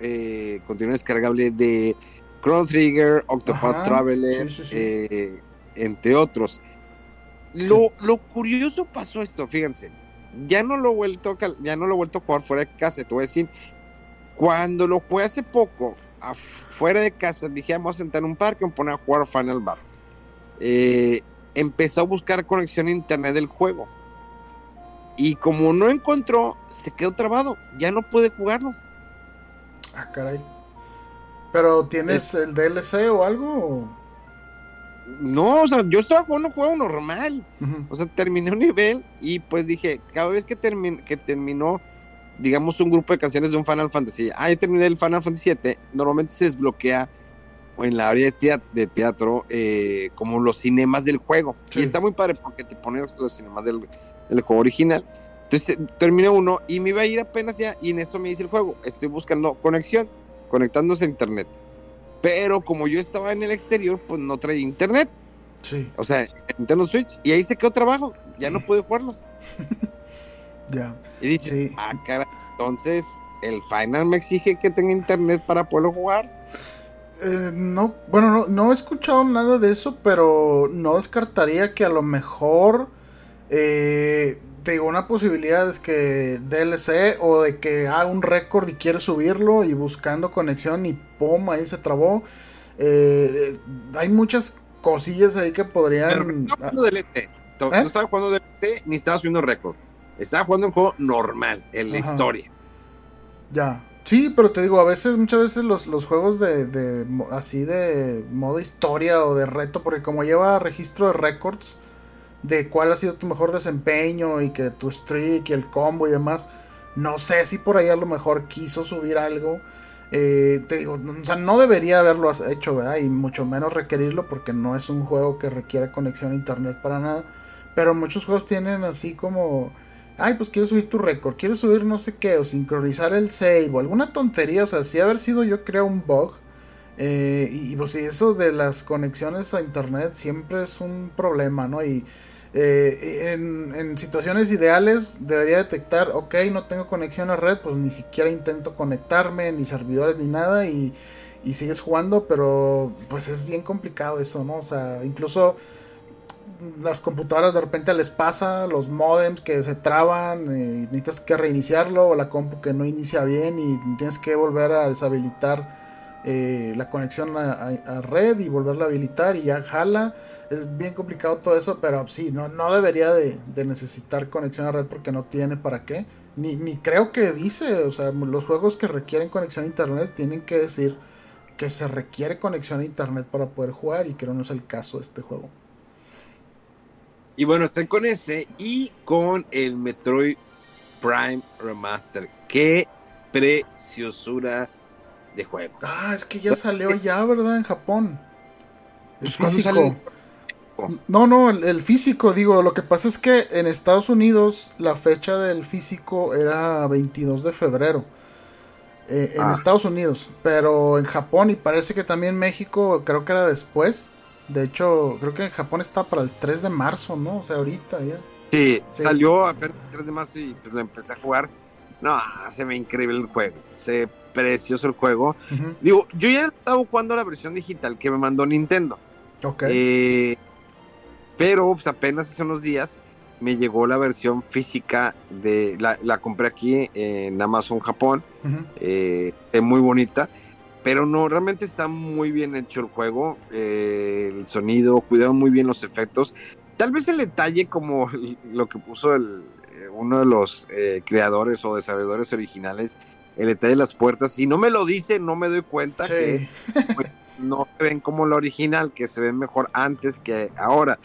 eh, contenido descargable de Chrono Trigger, Octopath Traveler, eh, entre otros. Lo, lo curioso pasó esto, fíjense ya no lo he vuelto a, ya no lo he vuelto a jugar fuera de casa, te voy a decir, cuando lo jugué hace poco, fuera de casa, dije, vamos a sentar en un parque y poner a jugar Final Bar. Eh, empezó a buscar conexión a internet del juego. Y como no encontró, se quedó trabado. Ya no puede jugarlo. Ah, caray. ¿Pero tienes el DLC o algo? No, o sea, yo estaba jugando un juego normal. O sea, terminé un nivel y pues dije, cada vez que, que terminó, digamos, un grupo de canciones de un Final Fantasy, ah, ya terminé el Final Fantasy 7, normalmente se desbloquea en la área de teatro, eh, como los cinemas del juego. Y está muy padre porque te ponen los cinemas del, juego original. Entonces terminé uno y me iba a ir apenas ya y en eso me dice el juego, estoy buscando conexión, conectándose a internet. Pero como yo estaba en el exterior, pues no traía internet. Sí. O sea, Nintendo Switch. Y ahí se quedó trabajo. Ya no pude jugarlo. ya. Y dice, ah, cara, entonces el Final me exige que tenga internet para poderlo jugar. Eh, no, bueno, no, no, he escuchado nada de eso, pero no descartaría que a lo mejor eh, te digo, una posibilidad es que DLC o de que haga un récord y quiere subirlo y buscando conexión y pum, ahí se trabó. Eh, hay muchas cosillas ahí que podrían. Pero no estaba jugando DLC. No ¿Eh? estaba jugando DLC ni estaba subiendo récord. Estaba jugando un juego normal, en la historia. Ya. Sí, pero te digo, a veces, muchas veces los, los juegos de, de, así de modo historia o de reto, porque como lleva registro de récords, de cuál ha sido tu mejor desempeño y que tu streak y el combo y demás. No sé si por ahí a lo mejor quiso subir algo. Eh, te digo, o sea, no debería haberlo hecho, ¿verdad? Y mucho menos requerirlo porque no es un juego que requiere conexión a internet para nada. Pero muchos juegos tienen así como, ay, pues quiero subir tu récord, quiero subir no sé qué, o sincronizar el save, o alguna tontería. O sea, si haber sido yo creo un bug. Eh, y pues eso de las conexiones a internet siempre es un problema, ¿no? Y eh, en, situaciones ideales debería detectar, ok, no tengo conexión a red, pues ni siquiera intento conectarme, ni servidores, ni nada, y, sigues jugando, pero pues es bien complicado eso, ¿no? O sea, incluso las computadoras de repente les pasa, los modems que se traban, eh, necesitas que reiniciarlo, o la compu que no inicia bien y tienes que volver a deshabilitar eh, la conexión a, red y volverla a habilitar y ya jala. Es bien complicado todo eso, pero sí, no, no debería de, necesitar conexión a red porque no tiene para qué. Ni, creo que dice, o sea, los juegos que requieren conexión a internet tienen que decir que se requiere conexión a internet para poder jugar y creo no es el caso de este juego. Y bueno, están con ese y con el Metroid Prime Remaster. Qué preciosura de juego. Ah, es que ya salió ya, ¿verdad? En Japón. El pues, físico. No, no, el, físico, digo, lo que pasa es que en Estados Unidos la fecha del físico era 22 de febrero. Eh, en ah. Estados Unidos, pero en Japón y parece que también México, creo que era después. De hecho, creo que en Japón está para el 3 de marzo, ¿no? O sea, ahorita ya. Sí, salió apenas el 3 de marzo y pues lo empecé a jugar. No, se ve increíble el juego. Se precioso el juego. Digo, yo ya estaba jugando la versión digital que me mandó Nintendo. Ok. Eh, pero pues, apenas hace unos días me llegó la versión física de la, la compré aquí en Amazon Japón eh, es muy bonita pero no realmente está muy bien hecho el juego eh, el sonido cuidaron muy bien los efectos tal vez el detalle como lo que puso el, uno de los creadores o desarrolladores originales el detalle de las puertas. Si no me lo dice, no me doy cuenta que no se ven como la original, que se ven mejor antes que ahora.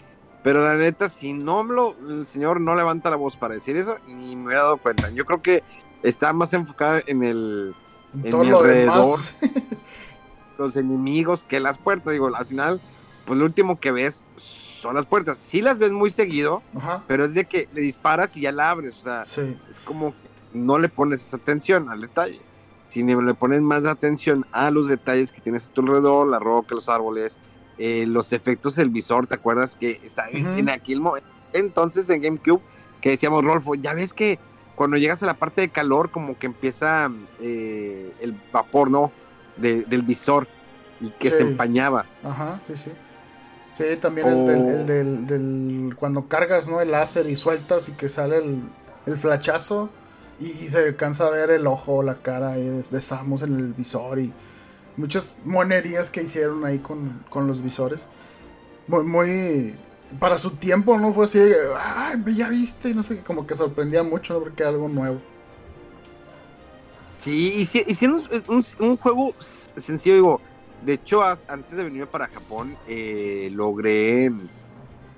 Pero la neta, si no lo, el señor no levanta la voz para decir eso, ni me hubiera dado cuenta. Yo creo que está más enfocado en el En en todo mi lo alrededor. los enemigos que las puertas. Digo, al final, pues lo último que ves son las puertas. Sí las ves muy seguido, Ajá. pero es de que le disparas y ya la abres. O sea, Sí. es como no le pones esa atención al detalle. Sino le pones más atención a los detalles que tienes a tu alrededor, la roca, los árboles, eh, los efectos del visor. ¿Te acuerdas que está en- aquel momento? Entonces en GameCube, que decíamos, Rolfo, ya ves que cuando llegas a la parte de calor, como que empieza eh, el vapor, ¿no? De- del visor y que Sí. se empañaba. Ajá, sí, sí. Sí, también el, del, el del, del- Cuando cargas, ¿no? El láser y sueltas y que sale el, el flachazo y, se alcanza a ver el ojo, la cara de, Samus en el visor y muchas monerías que hicieron ahí con, con los visores. Muy, muy... Para su tiempo, ¿no? Fue así ay, ya viste, y no sé, como que sorprendía mucho. Porque era algo nuevo. Sí, hici- hicieron un, un juego s- sencillo, digo. De hecho, antes de venirme para Japón, eh, logré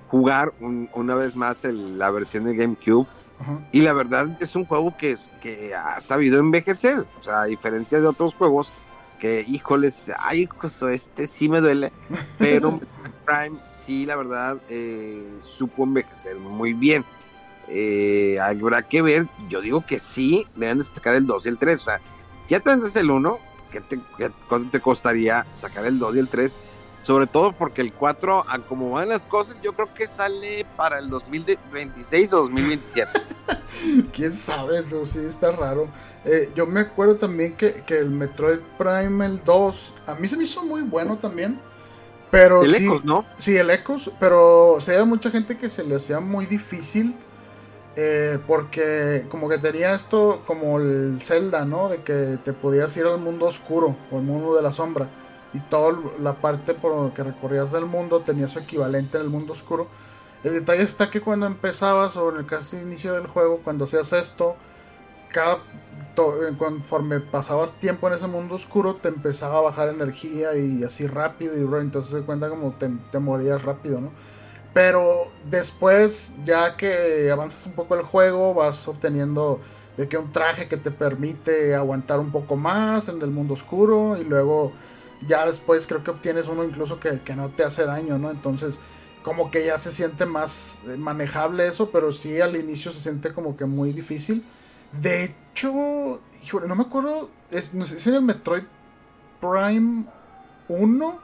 jugar un- una vez más la versión de GameCube. Ajá. Y la verdad es un juego que, que ha sabido envejecer. O sea, a diferencia de otros juegos que, híjoles, ay, coso, este sí me duele. Pero Prime sí, la verdad, eh, supo envejecer muy bien. Eh, habrá que ver, yo digo que sí, deben de sacar el 2 y el 3. O sea, ya te vendes el 1, ¿qué te, qué- ¿cuánto te costaría sacar el 2 y el 3? Sobre todo porque el 4, a como van las cosas, yo creo que sale para el 2026 o 2027. Quién sabe, no, sí, está raro. Eh, yo me acuerdo también que, que el Metroid Prime, el 2, a mí se me hizo muy bueno también. Pero el sí, Ecos, ¿no? sí, el Ecos, pero o sea, había mucha gente que se le hacía muy difícil. eh, porque como que tenía esto como el Zelda, ¿no? De que te podías ir al mundo oscuro o al mundo de la sombra. Y toda la parte por que recorrías del mundo tenía su equivalente en el mundo oscuro. El detalle está que cuando empezabas o en el casi inicio del juego, cuando hacías esto, cada eh, conforme pasabas tiempo en ese mundo oscuro, te empezaba a bajar energía y así rápido y bro, entonces se cuenta como te, te morías rápido, ¿no? Pero después, ya que avanzas un poco el juego, vas obteniendo de que un traje que te permite aguantar un poco más en el mundo oscuro y luego ya después creo que obtienes uno incluso que, que no te hace daño, ¿no? Entonces como que ya se siente más eh, manejable eso, pero sí al inicio se siente como que muy difícil. De hecho, no me acuerdo, es, no sé si en el Metroid Prime 1,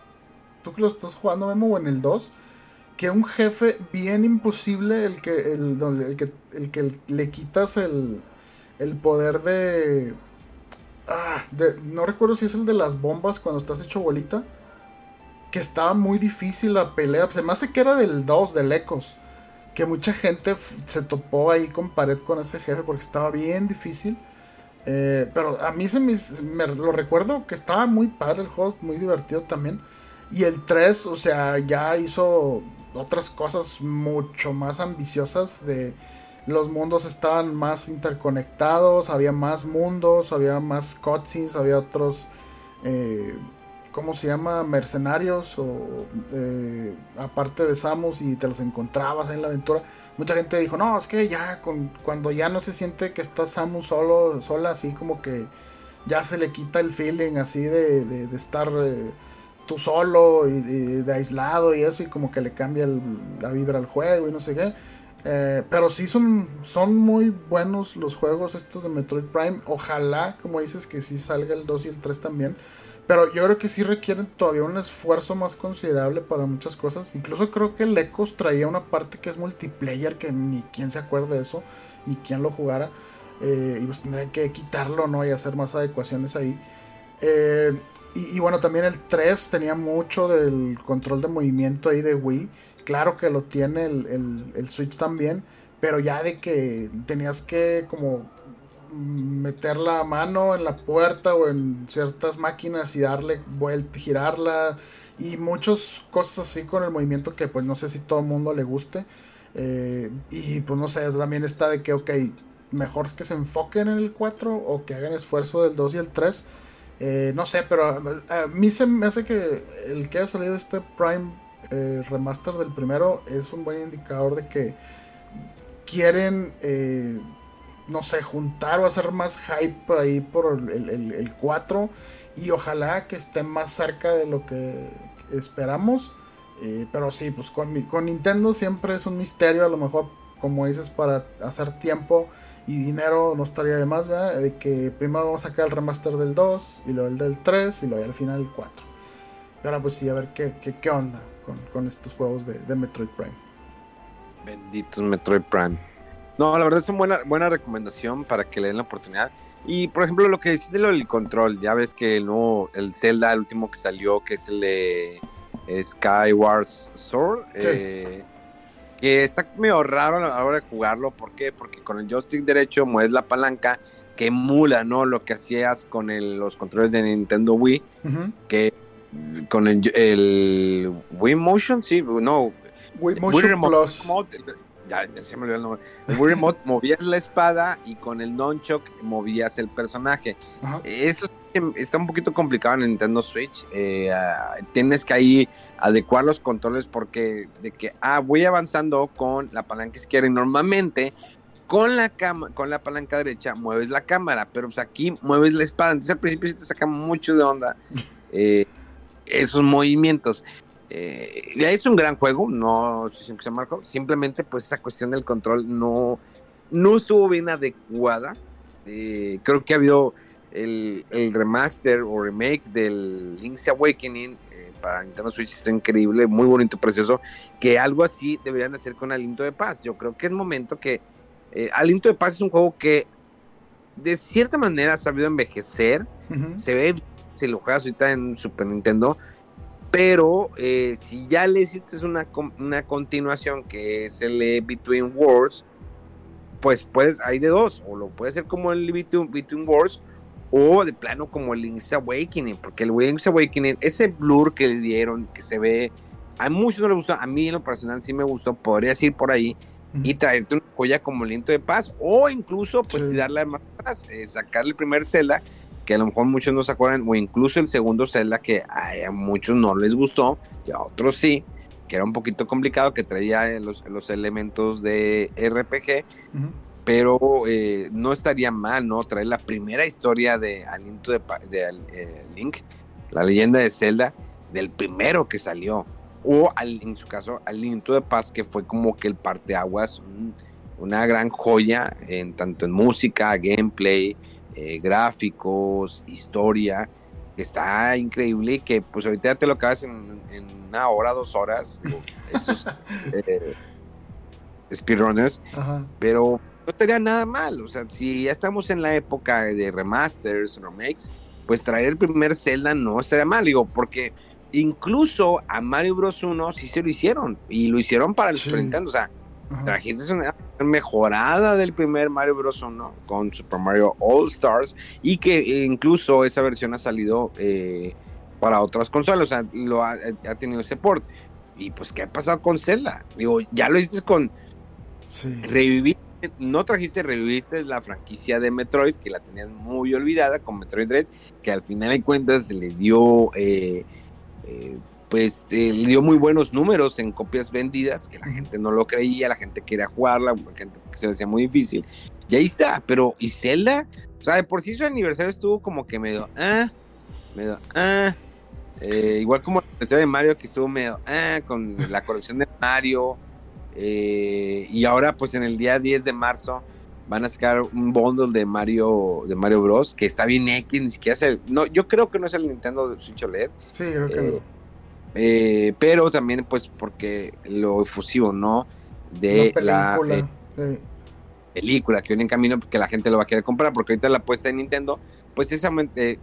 tú que lo estás jugando Memo o en el 2, que un jefe bien imposible, el que, el, el que, el que le quitas el, el poder de, ah, de... No recuerdo si es el de las bombas cuando estás hecho bolita que estaba muy difícil la pelea. Se me hace que era del 2, del Ecos. Que mucha gente se topó ahí con pared con ese jefe porque estaba bien difícil. Eh, pero a mí se me, me lo recuerdo que estaba muy padre el juego, muy divertido también. Y el 3, o sea, ya hizo otras cosas mucho más ambiciosas. De los mundos estaban más interconectados, había más mundos, había más cutscenes, había otros. eh, ¿cómo se llama? Mercenarios o eh, aparte de Samus y te los encontrabas ahí en la aventura. Mucha gente dijo, no, es que ya con, cuando ya no se siente que está Samus solo, sola, así como que ya se le quita el feeling así de, de- estar eh, tú solo y de, aislado y eso y como que le cambia la vibra al juego y no sé qué. Eh, pero sí son, son muy buenos los juegos estos de Metroid Prime. Ojalá, como dices, que sí salga el 2 y el 3 también. Pero yo creo que sí requieren todavía un esfuerzo más considerable para muchas cosas. Incluso creo que el Ecos traía una parte que es multiplayer, que ni quien se acuerde de eso, ni quien lo jugara. Eh, y pues tendrían que quitarlo, ¿no? Y hacer más adecuaciones ahí. Eh, y, y bueno, también el 3 tenía mucho del control de movimiento ahí de Wii. Claro que lo tiene el, el- Switch también. Pero ya de que tenías que como meter la mano en la puerta o en ciertas máquinas y darle vuelta, girarla y muchas cosas así con el movimiento que pues no sé si todo el mundo le guste. Eh, y pues no sé, también está de que, ok, mejor que se enfoquen en el 4 o que hagan esfuerzo del 2 y el 3. Eh, no sé, pero a, mí se me hace que el que haya salido este Prime eh, Remaster del primero es un buen indicador de que quieren, eh, no sé, juntar o hacer más hype ahí por el, el, 4 y ojalá que esté más cerca de lo que esperamos. pero sí, pues con, con Nintendo siempre es un misterio, a lo mejor, como dices, para hacer tiempo y dinero no estaría de más, ¿verdad? De que primero vamos a sacar el remaster del 2 y luego el del 3 y luego al final el 4. Y ahora pues sí, a ver qué, qué, qué onda con, con, estos juegos de, de, Metroid Prime. Benditos Metroid Prime. No, la verdad es una buena, buena recomendación para que le den la oportunidad. Y por ejemplo, lo que decís de lo del control, ya ves que el nuevo, el Zelda, el último que salió, que es el de Skyward Sword, eh, que está medio raro a la hora de jugarlo. ¿Por qué? Porque con el joystick derecho mueves la palanca que emula, ¿no? Lo que hacías con los controles de Nintendo Wii, que con el, Wii Motion, sí, no. Wii Motion Plus. ya, se me olvidó el nombre. Wii Remote movías la espada y con el Nunchuck movías el personaje. Eso está un poquito complicado en Nintendo Switch. Eh, ah, tienes que ahí adecuar los controles porque de que, ah, voy avanzando con la palanca izquierda y normalmente con la, cama, con la palanca derecha mueves la cámara, pero pues aquí mueves la espada. Entonces al principio sí te saca mucho de onda eh, esos movimientos. Eh, es un gran juego, no se marcó, simplemente pues esa cuestión del control no, no estuvo bien adecuada. Eh, creo que ha habido el, remaster o remake del Link's Awakening eh, para Nintendo Switch está increíble, muy bonito, precioso, que algo así deberían hacer con Aliento de Paz. Yo creo que es momento que Aliento de Paz es un juego que de cierta manera ha sabido envejecer, se ve, si lo juegas ahorita en Super Nintendo, pero eh, si ya le hiciste una, una continuación que es el Between Worlds, pues puedes, hay de dos, o lo puedes hacer como el Between, Between Worlds, o de plano como el Link's Awakening, porque el Link's Awakening, ese blur que le dieron, que se ve, a muchos no les gustó, a mí en lo personal sí me gustó, podrías ir por ahí y traerte una joya como Liento de Paz, o incluso pues darle más atrás, eh, sacarle el primer Zelda, que a lo mejor muchos no se acuerdan, o incluso el segundo Zelda que a muchos no les gustó, y a otros sí, que era un poquito complicado, que traía los, los elementos de RPG, pero eh, no estaría mal, ¿no? Traer la primera historia de Aliento de, eh, Link, la leyenda de Zelda, del primero que salió, o en su caso, Aliento de Paz, que fue como que el parteaguas, una gran joya, en tanto en música, gameplay, eh, gráficos, historia, que está increíble que pues ahorita ya te lo acabas en, una hora, dos horas, esos speedrunners, pero no estaría nada mal. O sea, si ya estamos en la época de remasters, remakes, pues traer el primer Zelda no estaría mal. Digo, porque incluso a Mario Bros. 1 sí se lo hicieron. Y lo hicieron para el Super Nintendo. O sea, trajiste una mejorada del primer Mario Bros. 1 con Super Mario All Stars. Y que incluso esa versión ha salido eh, para otras consolas. O sea, lo ha, tenido ese port. Y pues, ¿qué ha pasado con Zelda? Digo, ya lo hiciste con. Revivir no trajiste, reviviste la franquicia de Metroid, que la tenías muy olvidada con Metroid Dread, que al final de cuentas le dio, eh, eh, pues, eh, dio muy buenos números en copias vendidas, que la gente no lo creía, la gente quería jugarla, la gente se le hacía muy difícil. Y ahí está, pero ¿y Zelda? O sea, de por sí su aniversario estuvo como que medio, ah, medio, ah, igual como el aniversario de Mario que estuvo medio, ah, con la colección de Mario, eh, y ahora, pues en el día 10 de marzo, van a sacar un bundle de Mario de Mario Bros. que está bien X, ni siquiera es no, yo creo que no es el Nintendo Switch OLED. Sí, creo que eh, eh, pero también, pues, porque lo efusivo, ¿no? De la película que viene en camino, que la gente lo va a querer comprar, porque ahorita la apuesta de Nintendo, pues es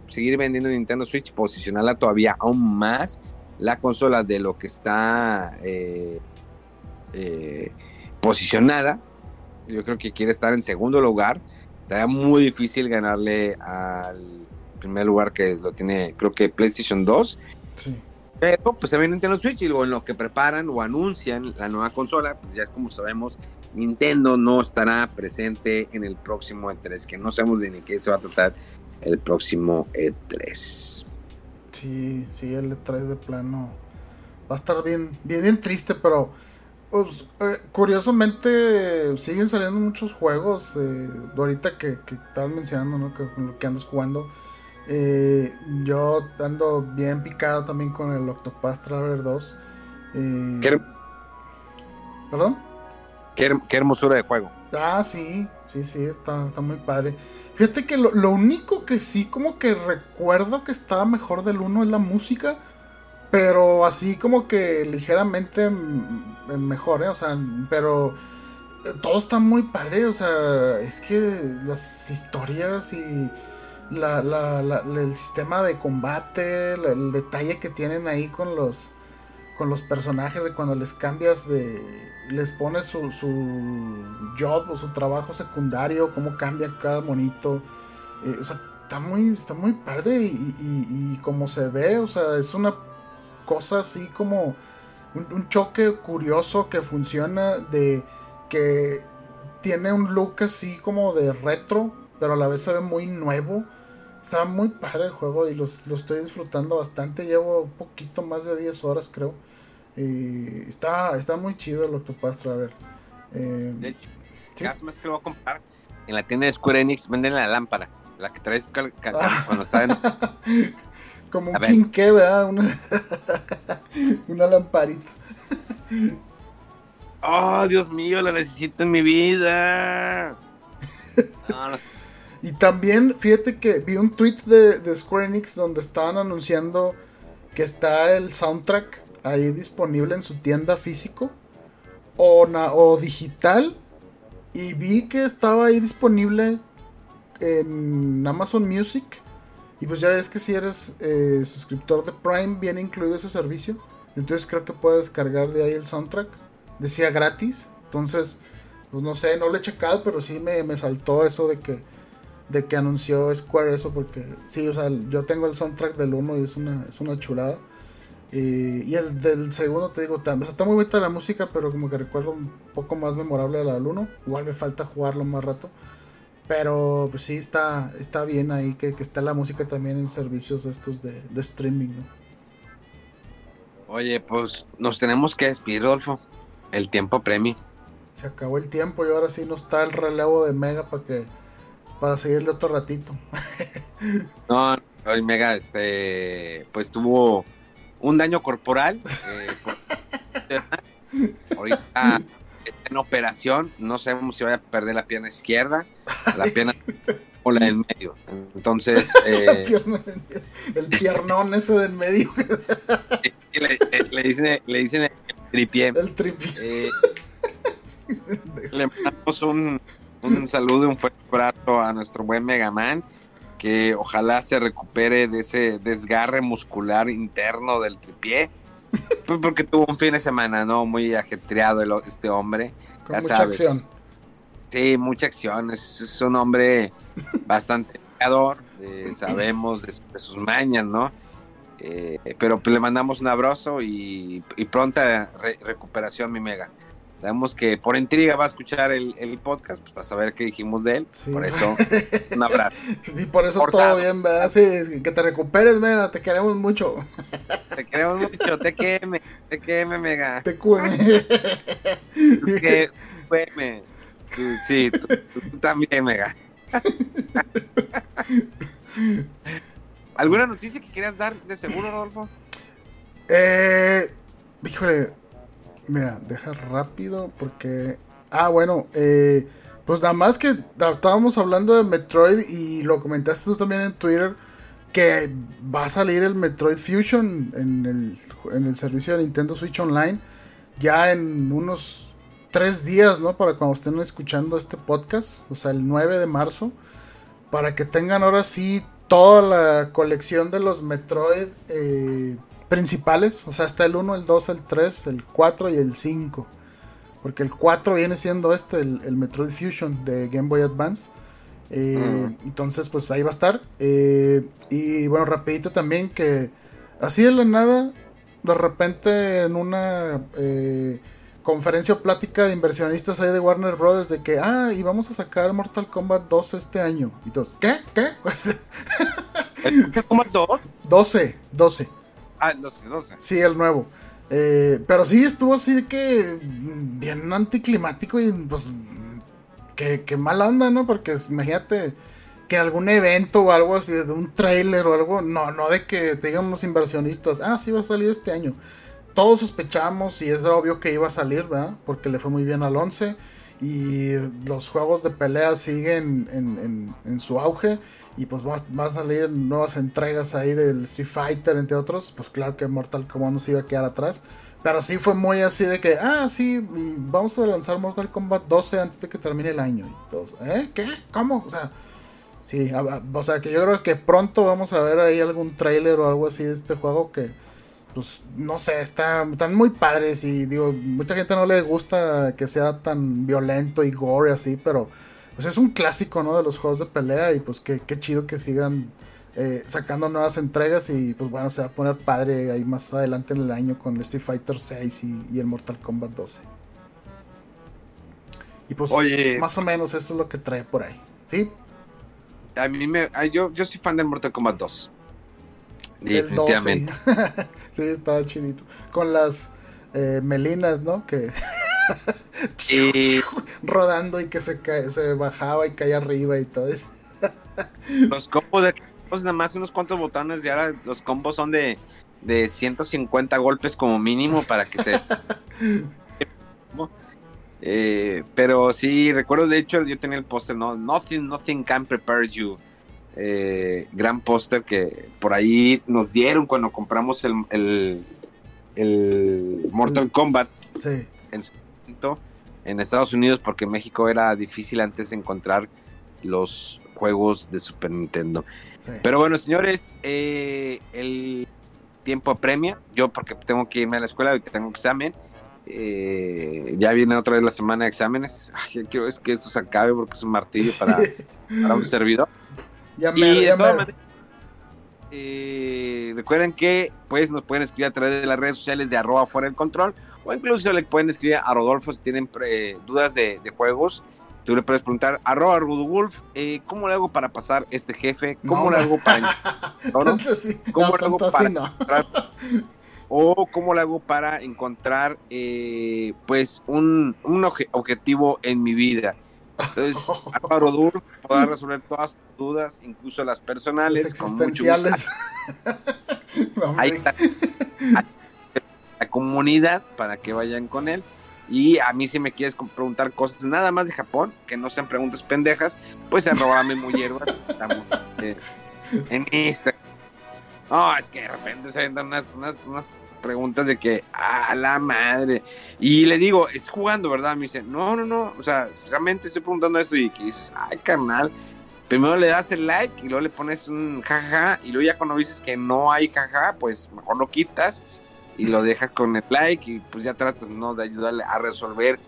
seguir vendiendo Nintendo Switch, posicionarla todavía aún más la consola de lo que está eh, posicionada. Yo creo que quiere estar en segundo lugar. Estaría muy difícil ganarle al primer lugar que lo tiene, creo que PlayStation 2. Pero pues también Nintendo Switch y luego en lo que preparan o anuncian la nueva consola, pues ya es como sabemos, Nintendo no estará presente en el próximo E3, que no sabemos de ni qué se va a tratar el próximo E3. Sí, sí, el E3 de plano va a estar bien, bien, bien triste, pero pues, eh, curiosamente siguen saliendo muchos juegos. Eh, ahorita que, que estabas mencionando, ¿no? Que, andas jugando. Eh, yo ando bien picado también con el Octopath Traveler 2. Eh, ¿Qué, ¿Perdón? qué her- qué hermosura de juego. Ah, sí, sí, sí, está, está muy padre. Fíjate que lo, lo único que sí como que recuerdo que estaba mejor del 1 es la música, pero así como que ligeramente mejor, ¿eh? O sea, pero eh, todo está muy padre, o sea, es que las historias y la, la- la- el sistema de combate, el detalle que tienen ahí con los con los personajes de cuando les cambias de les pones su, su job o su trabajo secundario cómo cambia cada monito. Eh, o sea está muy está muy padre y, y, como se ve o sea es una cosa así como un choque curioso que funciona de que tiene un look así como de retro pero a la vez se ve muy nuevo Está muy padre el juego y los- lo estoy disfrutando bastante. Llevo un poquito más de 10 horas, creo. Y está, está muy chido el Octopath Traveler. Eh, De hecho, Sí. vez que lo voy a comprar, en la tienda de Square Enix venden la lámpara, la que traes Ah. cuando está en... como un quinqué, ¿verdad? Una, una lamparita. ¡Oh, Dios mío, la necesito en mi vida! No, no, Y también, fíjate que vi un tweet de, Square Enix donde estaban anunciando que está el soundtrack ahí disponible en su tienda físico o, na- o digital. Y vi que estaba ahí disponible en Amazon Music. Y pues ya ves que si eres eh, suscriptor de Prime, viene incluido ese servicio. Entonces creo que puedes descargar de ahí el soundtrack. Decía gratis. Entonces, pues no sé, no lo he checado, pero sí me, me saltó eso de que de que anunció Square eso porque sí, o sea, yo tengo el soundtrack del 1 y es una, es una chulada. Y el del segundo, te digo, también, o sea, está muy bonita la música, pero como que recuerdo un poco más memorable de la del 1. Igual me falta jugarlo más rato. Pero pues sí, está, está bien ahí que, que está la música también en servicios estos de, de streaming, ¿no? Oye, pues nos tenemos que despedir, Rodolfo. El tiempo premio. Se acabó el tiempo y ahora sí no está el relevo de Mega para que para seguirle otro ratito. No, Mega, este, pues tuvo un daño corporal. eh, por- ahorita está en operación. No sabemos si vaya a perder la pierna izquierda, la pierna o la del medio. Entonces, eh, Pierna- el piernón ese del medio, le, le- le dicen, le dicen el tripié. el tripi. Eh, le mandamos un, un saludo y un fuerte abrazo a nuestro buen Megaman, que ojalá se recupere de ese desgarre muscular interno del tripié, pues porque tuvo un fin de semana, ¿no? Muy ajetreado el, este hombre. Con ya mucha sabes. acción. Sí, mucha acción, es, es un hombre bastante peleador, eh, sabemos de, su- de sus mañas, ¿no? Eh, pero pues le mandamos un abrazo y, y pronta re- recuperación, mi mega. Sabemos que por intriga va a escuchar el, el podcast, pues para saber qué dijimos de él. Sí. Por eso, un abrazo. Y por eso Forzado. todo bien, ¿verdad? Sí, que te recuperes, Mega, te queremos mucho. Te queremos mucho, te queme, te queme, mega. Te cuene. Te queme. Tú- Sí, tú, tú- tú también, mega. ¿Alguna noticia que quieras dar de seguro, Rodolfo? Eh, híjole, mira, deja rápido porque... Ah, bueno, eh, pues nada más que estábamos hablando de Metroid y lo comentaste tú también en Twitter que va a salir el Metroid Fusion en el, en el servicio de Nintendo Switch Online ya en unos tres días, ¿no? Para cuando estén escuchando este podcast, o sea, el 9 de marzo, para que tengan ahora sí toda la colección de los Metroid eh, principales, o sea, está el 1, el 2, el 3, el 4 y el 5. Porque el 4 viene siendo este, el, el Metroid Fusion de Game Boy Advance. Eh, Mm. Entonces, pues ahí va a estar. Eh, y bueno, rapidito también que así de la nada, de repente en una eh, conferencia o plática de inversionistas ahí de Warner Brothers de que, ah, y vamos a sacar Mortal Kombat 2 este año. Y todos, ¿qué? ¿Qué? ¿Mortal Kombat 2? 12, 12. Ah, 12, 12. Sí, el nuevo. Eh, pero sí estuvo así que bien anticlimático y pues que, que mala onda, ¿no? Porque imagínate que algún evento o algo así, de un trailer o algo, no, no de que los inversionistas, ah, sí va a salir este año. Todos sospechamos y es obvio que iba a salir, ¿verdad? Porque le fue muy bien al 11 y los juegos de pelea siguen en, su auge y pues va, a salir nuevas entregas ahí del Street Fighter entre otros pues claro que Mortal Kombat no se iba a quedar atrás pero sí fue muy así de que ah sí vamos a lanzar Mortal Kombat 12 antes de que termine el año y ¿eh? ¿qué? ¿cómo? o sea sí o sea que yo creo que pronto vamos a ver ahí algún trailer o algo así de este juego que pues no sé, está, están muy padres y digo, mucha gente no le gusta que sea tan violento y gore así, pero pues es un clásico, ¿no? De los juegos de pelea y pues qué, qué chido que sigan eh, sacando nuevas entregas y pues bueno, se va a poner padre ahí más adelante en el año con el Street Fighter 6 y, el Mortal Kombat 12. Y pues más o menos eso es lo que trae por ahí, ¿sí? A mí me, yo, yo soy fan del Mortal Kombat 2. Definitivamente. sí, estaba chidito. Con las eh, melinas, ¿no? Que. rodando y que se, se bajaba y caía arriba y todo eso. los combos de pues nada más unos cuantos botones y ahora los combos son de, de 150 golpes como mínimo para que se eh, pero sí recuerdo de hecho yo tenía el póster no nothing nothing can prepare you eh, gran póster que por ahí nos dieron cuando compramos el, el, Mortal Kombat en en Estados Unidos porque en México era difícil antes encontrar los juegos de Super Nintendo. Pero bueno, señores, eh, el tiempo apremia. Yo porque tengo que irme a la escuela y tengo examen. Eh, ya viene otra vez la semana de exámenes. Ay, quiero es que esto se acabe porque es un martillo para, para un servidor. Ya y eh, recuerden que pues nos pueden escribir a través de las redes sociales de arroba fuera del control o incluso le pueden escribir a Rodolfo si tienen dudas de, juegos. Tú le puedes preguntar, arroba Rudolf, eh, ¿cómo le hago para pasar este jefe? ¿Cómo le hago para... ¿Cómo le hago para... o cómo le hago para encontrar eh, pues un, un objetivo en mi vida. Entonces, Álvaro Dur podrá resolver todas tus dudas, incluso las personales. existenciales. Ahí está. La comunidad para que vayan con él. Y a mí si me quieres preguntar cosas nada más de Japón, que no sean preguntas pendejas, pues arrobame muy hierba. en Instagram. No, es que de repente se ven unas, unas, unas preguntas de que, a la madre. Y le digo, es jugando, ¿verdad? Me dice, no, no, no, o sea, realmente estoy preguntando esto y que dices, ay, carnal. Primero le das el like y luego le pones un jaja y luego ya cuando dices que no hay jaja, pues mejor lo quitas y lo dejas con el like y pues ya tratas, ¿no? De ayudarle a resolver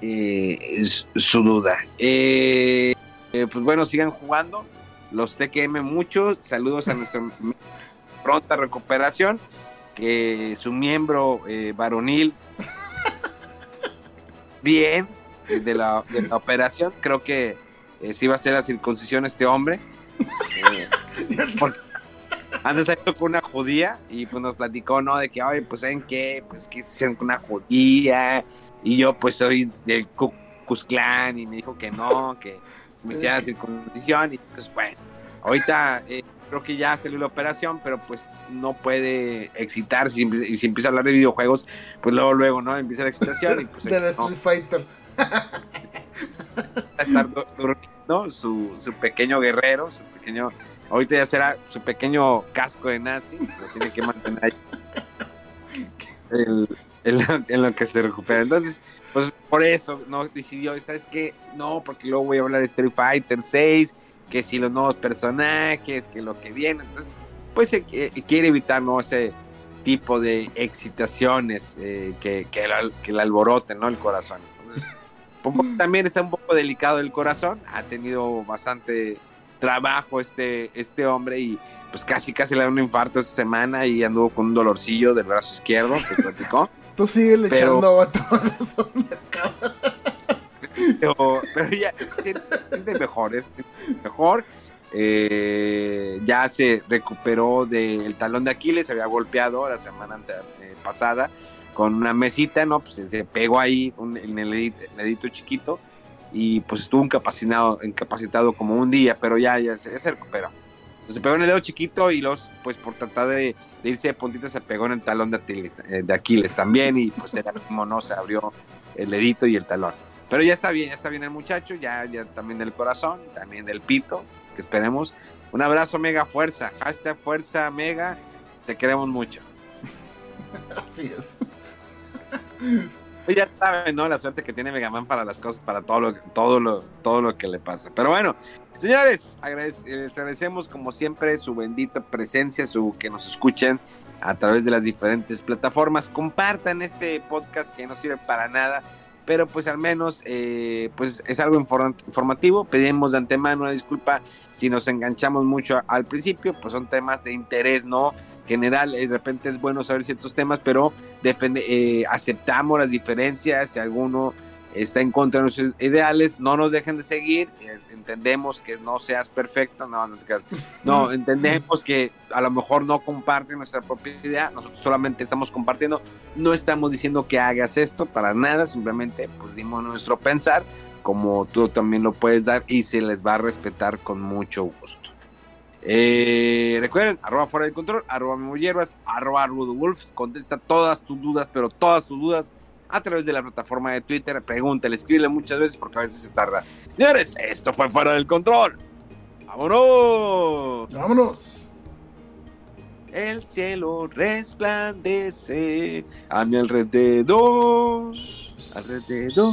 eh, su duda. Eh, eh, pues bueno, sigan jugando. Los TKM mucho. Saludos a nuestra pronta recuperación que su miembro eh, varonil bien de la, operación. Creo que eh, sí va a ser la circuncisión este hombre. Eh, antes salió con una judía y pues nos platicó, ¿no? De que, ay, pues, ¿saben qué? Pues que hicieron con una judía. Y yo, pues, soy del Ku y me dijo que no, que me hiciera la circuncisión. Y pues, bueno, ahorita eh, creo que ya salió la operación, pero pues no puede excitarse y si empieza a hablar de videojuegos, pues luego, luego, ¿no? Empieza la excitación y pues... de la Street Fighter. a estar durmiendo su, su pequeño guerrero, su pequeño... Ahorita ya será su pequeño casco de nazi, lo tiene que mantener ahí. en lo que se recupera. Entonces, pues por eso no decidió, ¿sabes qué? No, porque luego voy a hablar de Street Fighter 6 que si los nuevos personajes, que lo que viene, entonces, pues se quiere evitar ¿no? ese tipo de excitaciones eh, que, que, el, que alboroten ¿no? el corazón. Entonces, también está un poco delicado el corazón, ha tenido bastante trabajo este, este hombre y pues casi casi le da un infarto esta semana y anduvo con un dolorcillo del brazo izquierdo, se platicó. Tú sigue le echando a todas las. Pero, ya siente mejor, es mejor. Eh, ya se recuperó del talón de Aquiles, se había golpeado la semana ante- eh, pasada con una mesita, ¿no? Pues se- pegó ahí un- en el dedito, chiquito y pues estuvo incapacitado, incapacitado como un día, pero ya, ya se, ya se recuperó. Se pegó en el dedo chiquito y los, pues por tratar de, de irse de puntita se pegó en el talón de Aquiles, eh, de Aquiles también y pues era como no, se abrió el dedito y el talón. Pero ya está bien, ya está bien el muchacho, ya, ya también del corazón, también del pito, que esperemos. Un abrazo, mega fuerza. Hashtag fuerza, mega. Te queremos mucho. Así es. Pues ya saben, ¿no? La suerte que tiene Megaman para las cosas, para todo lo, todo lo, todo lo que le pasa. Pero bueno, señores, agradec- les agradecemos como siempre su bendita presencia, su que nos escuchen a través de las diferentes plataformas. Compartan este podcast que no sirve para nada, pero pues al menos eh, pues es algo inform- informativo. Pedimos de antemano una disculpa si nos enganchamos mucho al principio, pues son temas de interés, ¿no? General, eh, de repente es bueno saber ciertos temas, pero defende- eh, aceptamos las diferencias, si alguno está en contra de nuestros ideales, no nos dejen de seguir, entendemos que no seas perfecto, no, no no, entendemos que a lo mejor no comparten nuestra propia idea, nosotros solamente estamos compartiendo, no estamos diciendo que hagas esto para nada, simplemente pues dimos nuestro pensar, como tú también lo puedes dar y se les va a respetar con mucho gusto. Eh, recuerden, arroba fuera del control, arroba Memo Hierbas, arroba Rudo Wolf, contesta todas tus dudas, pero todas tus dudas a través de la plataforma de Twitter, pregúntale, escríbele muchas veces porque a veces se tarda. Señores, esto fue fuera del control. ¡Vámonos! Vámonos. El cielo resplandece a mi alrededor, alrededor.